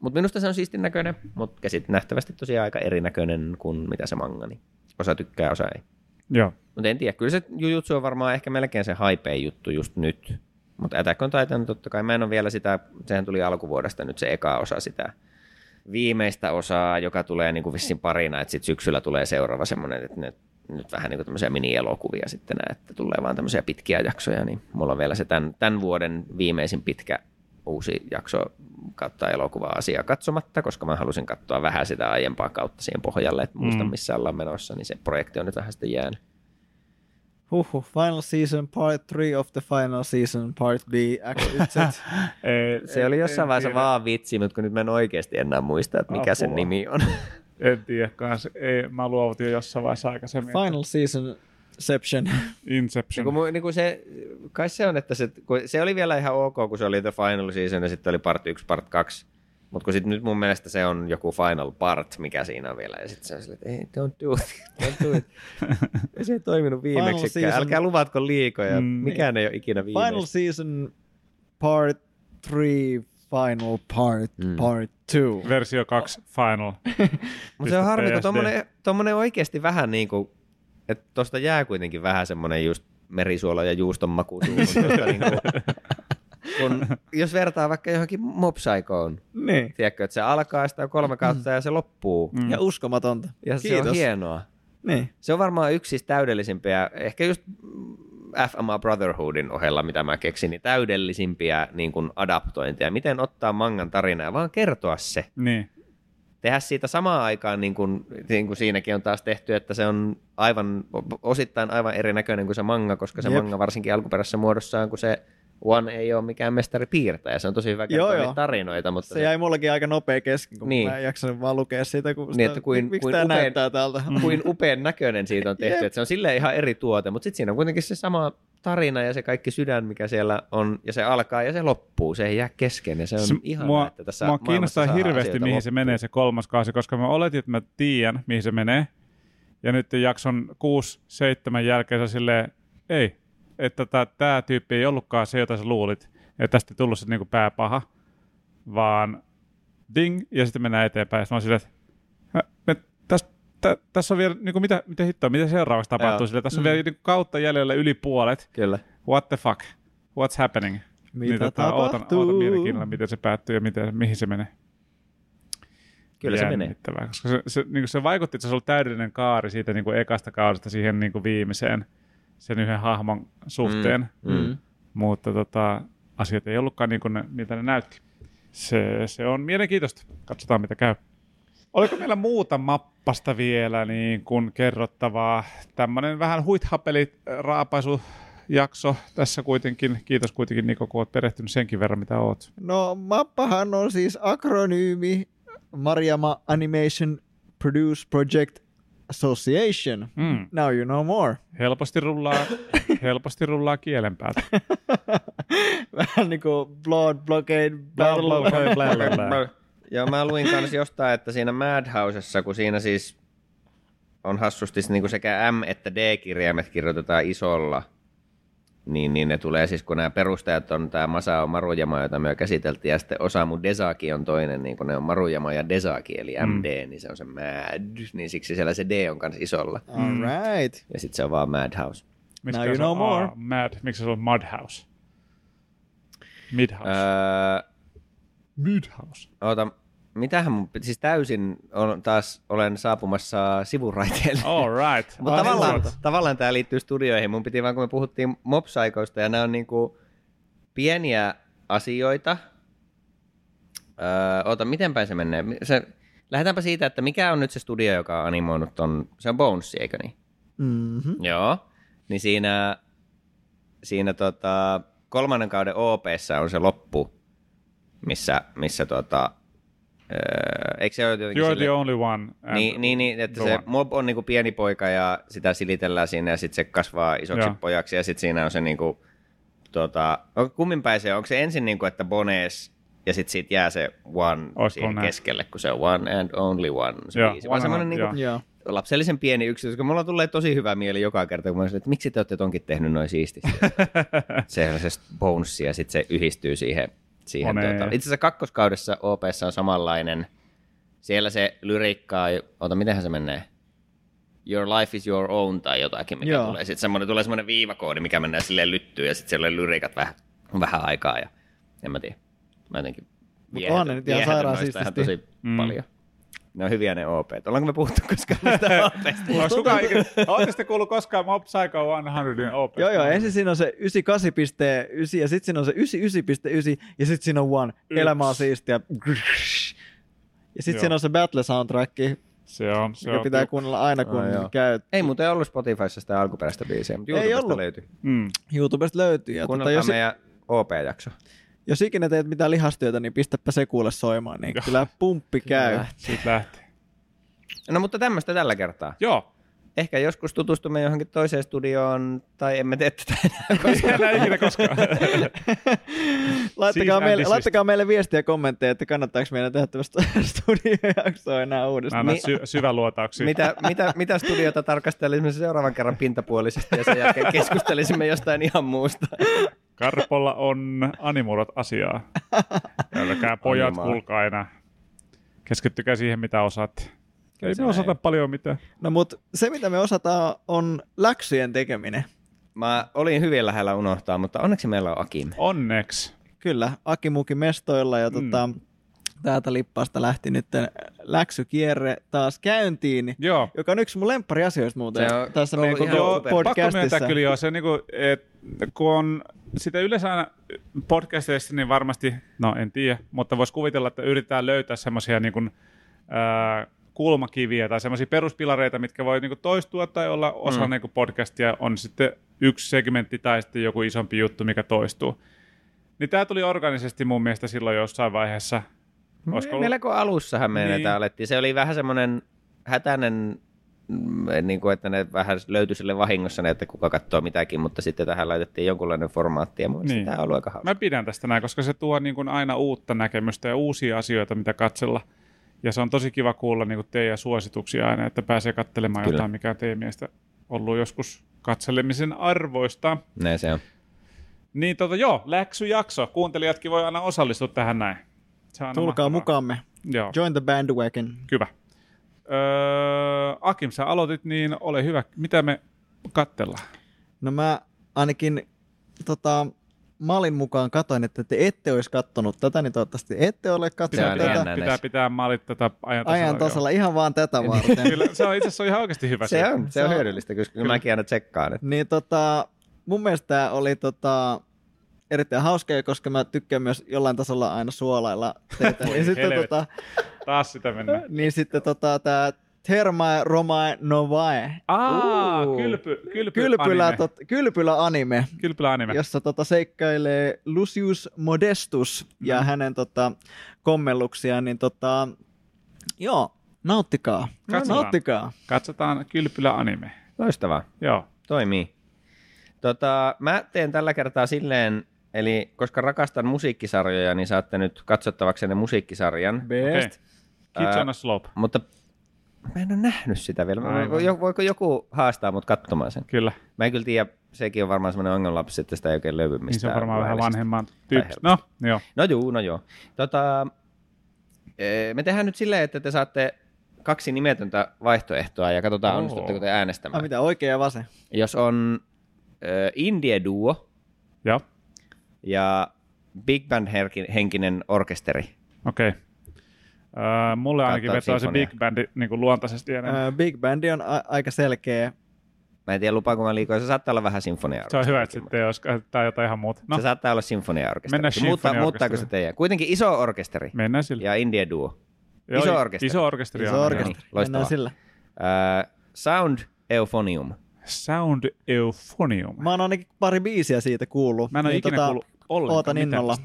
Mutta minusta se on siistin näköinen, mutta käsit nähtävästi tosiaan aika erinäköinen kuin mitä se manga, niin osa tykkää, osa ei. Joo. Mutta en tiedä, kyllä se Jujutsu on varmaan ehkä melkein se hype juttu just nyt. Mutta Attack on Titan totta kai, mä en ole vielä sitä, sehän tuli alkuvuodesta nyt se eka osa sitä viimeistä osaa, joka tulee niin kuin vissin parina, että sitten syksyllä tulee seuraava semmoinen, että nyt, nyt vähän niin kuin tämmöisiä mini-elokuvia sitten että tulee vaan tämmöisiä pitkiä jaksoja, niin mulla on vielä se tämän, tämän vuoden viimeisin pitkä uusi jakso kautta elokuva-asia katsomatta, koska mä halusin katsoa vähän sitä aiempaa kautta siihen pohjalle, että muistan Mm. missä ollaan menossa, niin se projekti on nyt vähän sitten jäänyt. Huhhuh, final season, part 3 of the final season, part B. Ei, Se oli jossain vaiheessa tiedä. vaan vitsi, mutta kun nyt mä en oikeasti enää muista, että mikä sen Apua. nimi on. En tiedä kans. Ei, mä luovutin jo jossain vaiheessa aikaisemmin. final season, Inception. Inception. Niin niin kuin se, kai se on, että se, kun se oli vielä ihan ok, kun se oli The Final Season ja sitten oli part 1, part 2. Mutta kun sit nyt mun mielestä se on joku final part, mikä siinä on vielä. Ja sitten se on silleen, että ei, don't do it, don't do it. ja se ei toiminut viimeksi. season- Älkää luvatko liikoja, Mm. mikään ei ole ikinä viimeistä. Final season, part 3, final part, Mm. part 2. Versio 2 Final. Mutta se on harmi, kun tommonen, tommonen oikeasti vähän niin kuin, että tosta jää kuitenkin vähän semmoinen just merisuola ja juuston maku niin kuin, kun, jos vertaa vaikka johonkin Mob Psychoon, Niin. tiedätkö, että se alkaa sitä kolme kautta ja se loppuu. Mm. Ja uskomatonta. Ja se Kiitos. on hienoa. Niin. Se on varmaan yksi siis täydellisimpiä, ehkä just FMA Brotherhoodin ohella, mitä mä keksin, niin täydellisimpiä niin kuin adaptointeja. Miten ottaa mangan tarinaa ja vaan kertoa se. Niin. tehdä siitä samaan aikaan, niin kuin, niin kuin siinäkin on taas tehty, että se on aivan, osittain aivan erinäköinen kuin se manga, koska se Jep. manga varsinkin alkuperäisessä muodossaan, kun se One ei ole mikään mestari piirtäjä, se on tosi hyvä Joo, kertoa joo. tarinoita, mutta Se jäi mullakin aika nopea kesken, kun Niin. mä en jaksanut vaan lukea siitä, kun Niin, että kuin- miksi kuin tää upean- näyttää täältä. kuin upean näköinen siitä on tehty, että se on silleen ihan eri tuote, mutta sitten siinä on kuitenkin se sama tarina ja se kaikki sydän, mikä siellä on, ja se alkaa ja se loppuu, se ei jää kesken, ja se on Se- ihanaa, mua, että tässä mua kiinnostaa hirveästi, mihin se loppuun. menee se kolmas kausi, koska mä oletin, että mä tiedän, mihin se menee. Ja nyt jakson 6-7 jälkeen se silleen, ei, että tämä tyyppi ei ollutkaan se, jota sä luulit. Että tästä ei tullut se niinku pääpaha, vaan ding, ja sitten mennään eteenpäin. Ja mä silleen, että "Hä, me, tä, tässä on vielä, niinku, mitä, mitä hittoa, mitä seuraavaksi tapahtuu? Joo. Silleen, tässä on Mm. vielä niinku, kautta jäljellä yli puolet. Kyllä. What the fuck? What's happening? Mitä niin, tota, ootan, ootan mielenkiinnolla, miten se päättyy ja miten, mihin se menee. Kyllä se menee. Koska se, se, niin se vaikutti, että se ollut täydellinen kaari siitä niin kuin ekasta kaudesta siihen niin kuin viimeiseen sen yhden hahmon suhteen. Mm. Mm. Mutta tota, asiat ei ollutkaan niin kuin ne, miltä ne näytti. Se, se on mielenkiintoista. Katsotaan, mitä käy. Oliko meillä muuta mappasta vielä niin kuin kerrottavaa? Tämmöinen vähän huithapeli raapaisu jakso tässä kuitenkin. Kiitos kuitenkin Niko, kun olet perehtynyt senkin verran, mitä oot. No mappahan on siis akronyymi Mariama Animation Produce Project Association. Mm. Now you know more. Helposti rullaa, helposti rullaa kielen päältä. Vähän niin kuin Blood Blockade Bla, Battle. bla, bla, bla, bla, bla. Joo, mä luin kanssa jostain, että siinä Madhousessa, kun siinä siis on hassusti niin kuin sekä M- että D-kirjaimet kirjoitetaan isolla, niin, niin ne tulee siis, kun nämä perustajat on tämä Masao Marujama, jota me jo käsiteltiin, ja sitten Osamu Desaki on toinen, niin kun ne on Marujama ja Desaki, eli Mm. MD, niin se on se Mad, niin siksi siellä se D on kanssa isolla. All right. Ja sitten se on vaan Madhouse. Miksi Now you se on know more. A, mad, miksi se on Mudhouse? Midhouse. Öö, Midhouse. oota, mitähän mun, siis täysin on, taas olen saapumassa sivuraiteelle. All right. Mutta tavallaan, tavallaan tämä liittyy studioihin. Mun piti vaan, kun me puhuttiin mopsaikoista, ja nämä on niinku pieniä asioita. Öö, oota, miten päin se menee? Se, lähdetäänpä siitä, että mikä on nyt se studio, joka on animoinut ton, se on Bones, eikö niin? Mm-hmm. Joo. Niin siinä, siinä tota, kolmannen kauden OPssa on se loppu, missä, missä tota, öö, eikö se ole jotenkin You're sille- the only one. niin, niin, niin että se one. mob on niinku pieni poika ja sitä silitellään siinä ja sitten se kasvaa isoksi Joo. pojaksi ja sitten siinä on se niinku, tota, on, kummin päin se on? Onko se ensin niinku, että Bones ja sitten siitä jää se one Olisiko siihen näin? keskelle, kun se on one and only one. Se Joo, biisi. Vaan semmoinen niinku, Joo. lapsellisen pieni yksityiskohta. Mulla tulee tosi hyvä mieli joka kerta, kun mä sanon, että miksi te olette tonkin tehnyt noin siististi. se on se bonessi ja sitten se yhdistyy siihen. Siihen Moneen. tuota. Itse asiassa kakkoskaudessa OPssa on samanlainen. Siellä se lyriikka, on- ota mitenhän se menee? Your life is your own tai jotakin, mikä Joo. tulee. Sitten semmoinen, tulee semmoinen viivakoodi, mikä menee silleen lyttyyn ja sitten siellä on lyriikat vähän, vähän aikaa ja en mä tiedä. Mä jotenkin Mut onhan ne nyt ihan viehätyn sairaan noista ihan siististi. tosi Mm. paljon. Ne on hyviä ne OP. Ollaanko me puhuttu koskaan niistä OPista? Ootte sitten kuullut koskaan Mob Psycho 100 Open? Joo, joo, ensin siinä on se 98.9 ja sitten siinä on se 99.9 ja sitten siinä on one. Yksi. Elämä on siistiä. Ja sitten siinä on se battle soundtrack, Se on, se on. pitää kuunnella aina kun joo. käy. Ei muuten ollut Spotifyssa sitä alkuperäistä biisiä, mutta Ei YouTubesta ollut. löytyy. Mm. YouTubesta löytyy. Ja Kuunnelkaa jos, meidän OP-jakso. Jos ikinä teet mitään lihastyötä, niin pistäpä se kuule soimaan, niin kyllä pumppi käy. Siitä lähtee. No mutta tämmöistä tällä kertaa. Joo. Ehkä joskus tutustumme johonkin toiseen studioon, tai emme tee tätä enää. Ikinä koskaan. Laittakaa, Cease meille, laittakaa meille viestiä ja kommentteja, että kannattaako meidän tehdä tämmöistä studiojaksoa enää Mä uudestaan. annan Mi- sy- syväluotauksia. mitä, mitä, mitä studiota tarkastelisimme seuraavan kerran pintapuolisesti ja sen jälkeen keskustelisimme jostain ihan muusta. Karpolla on animurot asiaa. Älkää pojat Animaa. kuulkaa enää. Keskittykää siihen, mitä osaatte. Ei me osata näin. paljon mitään. No mutta se, mitä me osataan, on läksyjen tekeminen. Mä olin hyvin lähellä unohtaa, mutta onneksi meillä on Akim. Onneksi. Kyllä, Akimuki mestoilla ja Mm. tota, täältä lippaasta lähti nyt läksykierre taas käyntiin, Joo. joka on yksi mun lemppariasioista muuten Se on tässä meidän koko super. Pakko myöntää podcastissa. kyllä joo, se niinku, et, kun on sitä yleensä aina podcasteissa, niin varmasti, no en tiedä, mutta voisi kuvitella, että yritetään löytää semmoisia niinku, kulmakiviä tai semmoisia peruspilareita, mitkä voi niinku toistua tai olla osa mm. niinku podcastia, on sitten yksi segmentti tai sitten joku isompi juttu, mikä toistuu. Niin tämä tuli organisesti mun mielestä silloin jossain vaiheessa. Olisiko ollut- Melko alussahan me Niin. näitä alettiin. Se oli vähän semmoinen hätäinen, mm, niin kuin, että ne vähän löytyi sille vahingossa, ne, että kuka katsoo mitäkin, mutta sitten tähän laitettiin jonkunlainen formaatti ja Niin. tämä on ollut aika hauska. Mä pidän tästä näin, koska se tuo niin kuin aina uutta näkemystä ja uusia asioita, mitä katsella. Ja se on tosi kiva kuulla niin kuin teidän suosituksia aina, että pääsee katselemaan Kyllä. jotain, mikä on teidän mielestä ollut joskus katselemisen arvoista. Näin se on. Niin tota, joo, läksyjakso. Kuuntelijatkin voi aina osallistua tähän näin. Se on Tulkaa mahtavaa. mukaamme. Joo, Join the bandwagon. hyvä. Öö, Akim, sä aloitit, niin ole hyvä. Mitä me katsellaan? No mä ainakin tota, Malin mukaan katoin, että te ette olisi kattonut tätä, niin toivottavasti ette ole katsonut on tätä jännä. pitää pitää maalit tätä ajan tasalla. ajan tasalla ihan vaan tätä varten. joo. Kyllä, se on itse asiassa ihan oikeasti hyvä. Se on, se Se on on- hyödyllistä, koska Kyllä. mäkin aina tsekkaan. Että Niin tota, mun mielestä tää oli tota, erittäin hauska, koska mä tykkään myös jollain tasolla aina suolailla teitä. Niin sitten, tota, Taas sitä mennään. niin sitten tota, tää Thermae Romae Novae. Aa, Uu. kylpy, kylpy, Kylpylä, anime. tot, kylpylä anime, Kylpylä anime. jossa tota, seikkailee Lucius Modestus ja Mm. hänen tota, kommelluksiaan, niin tota, joo, nauttikaa. Katsotaan. Nauttikaa. Katsotaan kylpylä anime. loistavaa. Joo. Toimii. Tota, mä teen tällä kertaa silleen, eli koska rakastan musiikkisarjoja, niin saatte nyt katsottavaksenne musiikkisarjan. Best. Okei. Kids on a slope. Mutta mä en ole nähnyt sitä vielä. Mä- Aivan. Voiko joku haastaa mut katsomaan sen? Kyllä. Mä en kyllä tiedä, sekin on varmaan semmoinen ongelmalapsi, että sitä ei oikein löydy mistään. Niin se on varmaan vähän vanhemman tyyppi. helposti. No, joo. No juu, no joo. Tota, ee, me tehdään nyt silleen, että te saatte kaksi nimetöntä vaihtoehtoa ja katsotaan, Oo. onnistutteko te äänestämään. Ah, mitä oikea ja vasen? Jos on ö, indie-duo Joo. ja big band henkinen orkesteri. Okei. Öö, mulle ainakin vetää se sinfonia. big bandi niin kuin luontaisesti enemmän. Ää, Big Bandi on a- aika selkeä. Mä en tiedä, lupaanko mä liikoa. Se saattaa olla vähän sinfonia se on hyvä, että sitten ei olisi tai jotain ihan muuta. No, Se saattaa olla sinfonia-orkesteri. Mennään Muutta, sinfonia-orkesteriin. muuttaako se teidän? Kuitenkin iso orkesteri mennään sillä. ja indie-duo. Joo, iso orkesteri. Iso orkesteri. Iso orkesteri. niin, loistavaa. Mennään sillä. Äh, Sound Euphonium. Sound Euphonium. Mä oon ainakin pari biisiä siitä kuullut. Mä en ole Niin ikinä tota, kuullut ollenkaan ootan innolla.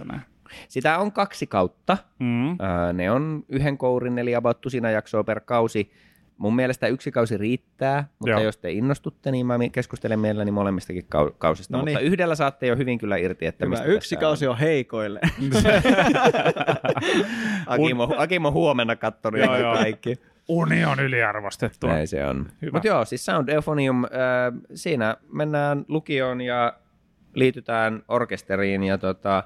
Sitä on kaksi kautta. Mm. Äh, ne on yhden kourin, eli about tusina jaksoa per kausi. Mun mielestä yksi kausi riittää, mutta Joo. jos te innostutte, niin mä keskustelen mielelläni molemmistakin kau- kausista. No niin. Mutta yhdellä saatte jo hyvin kyllä irti, että Hyvä. mistä Yksi kausi on heikoille. Akimo, Akimo huomenna kattonut Joo, joo. kaikki. Uni on yliarvostettua. Näin se on. Mutta joo, siis Sound Euphonium, äh, siinä mennään lukioon ja liitytään orkesteriin ja tota,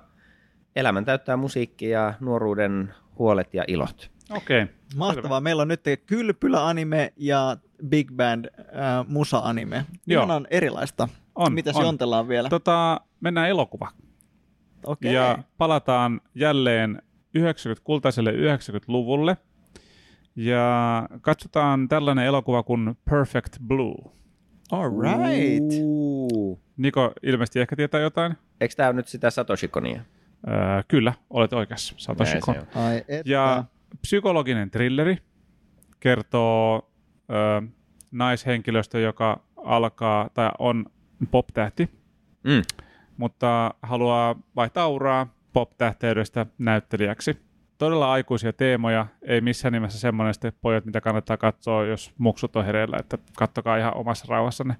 elämän täyttää musiikki ja nuoruuden huolet ja ilot. Okei. Okay. Mahtavaa. Meillä on nyt Kylpylä-anime ja Big Band äh, musa-anime. Joo. Ihan erilaista. On, Mitäs on. jontellaan vielä? Tota, mennään elokuva. Okei. Ja palataan jälleen 90, kultaiselle 90-luvulle. Ja katsotaan tällainen elokuva kuin Perfect Blue. All right. Niko ilmeisesti ehkä tietää jotain. Eikö tämä nyt sitä Satoshi Konia? Öö, kyllä, olet oikeassa. Satoshi Kon. Ja psykologinen thrilleri kertoo ö, naishenkilöstä, joka alkaa tai on pop-tähti, Mm. mutta haluaa vaihtaa uraa pop-tähteydestä näyttelijäksi. Todella aikuisia teemoja, ei missään nimessä semmoinen sitten pojat, mitä kannattaa katsoa, jos muksut on hereillä, että kattokaa ihan omassa rauhassanne.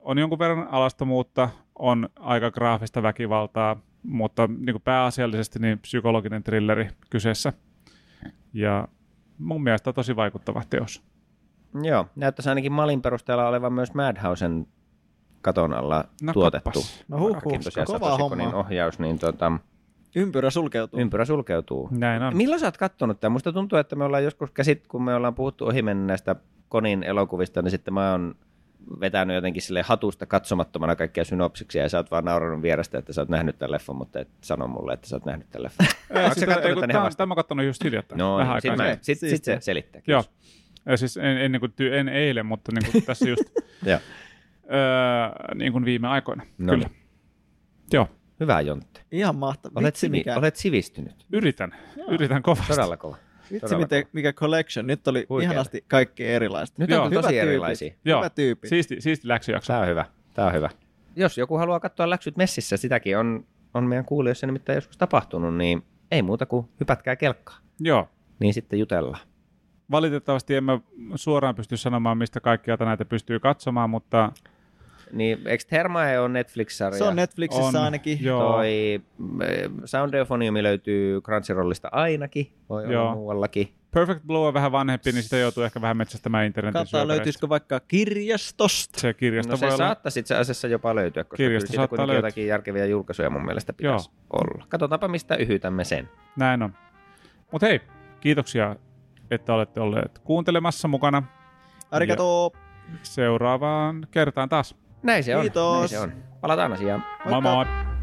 On jonkun verran alastomuutta, on aika graafista väkivaltaa, mutta niin kuin pääasiallisesti niin psykologinen thrilleri kyseessä. Ja mun mielestä tosi vaikuttava teos. Joo, näyttäisi ainakin Malin perusteella olevan myös Madhousen katon alla No tuotettu. kappas. No Vaikkakin tosiaan kovaa hommaa. ohjaus, niin tota, Ympyrä sulkeutuu. ympyrä sulkeutuu. Näin on. Milloin sä oot kattonut tämän? Musta tuntuu, että me ollaan joskus käsit, kun me ollaan puhuttu ohimennen näistä Konin elokuvista, niin sitten mä oon vetänyt jotenkin sille hatusta katsomattomana kaikkia synopsiksia ja sä oot vaan nauranut vierestä, että sä oot nähnyt tämän leffon, mutta et sano mulle, että sä oot nähnyt tämän leffon. Sä siis, tämä, ihan vasta? tämä mä kattonut just hiljattain. No, vähän niin, sit, sitten. mä, sit, sit se selittää. Joo. Ja siis en, en, niin kuin, ty- en eilen, mutta niin kuin tässä just Joo. öö, niin kuin viime aikoina. No Kyllä. Joo, Hyvä Jontte. Ihan mahtavaa. Olet, sivi, mikä, olet sivistynyt. yritän. Yritän kovasti. Todella kova. vitsi miten, mikä collection. Nyt oli Huikeeta. ihanasti kaikki erilaista. Nyt Joo. on tosi tyypit. erilaisia. Joo, Hyvä tyyppi. siisti, siisti läksyjakso. Tämä on hyvä. Tämä on hyvä. Jos joku haluaa katsoa läksyt messissä, sitäkin on, on meidän kuulijoissa nimittäin joskus tapahtunut, niin ei muuta kuin hypätkää kelkkaa. Joo. Niin sitten jutellaan. Valitettavasti emme suoraan pysty sanomaan, mistä kaikkialta näitä pystyy katsomaan, mutta Niin, eikö Thermae on Netflix-sarja? Se on Netflixissä On, ainakin. joo. Toi eh, Sound Euphonium löytyy Crunchyrollista ainakin, voi Joo. olla muuallakin. Perfect Blue on vähän vanhempi, niin sitä joutuu ehkä vähän metsästämään internetin Katsotaan löytyisikö vaikka kirjastosta. Se kirjasto No se voi olla. saattaisi itse asiassa jopa löytyä, koska Kirjasta kyllä siitä löytyä. jotakin järkeviä julkaisuja mun mielestä pitäisi olla. Katsotaanpa, mistä yhytämme sen. Näin on. Mutta hei, kiitoksia, että olette olleet kuuntelemassa mukana. Arigato! Seuraavaan kertaan taas. Näin se on. Kiitos. Näin se on. Palataan asiaan. Moi Moikka. moi!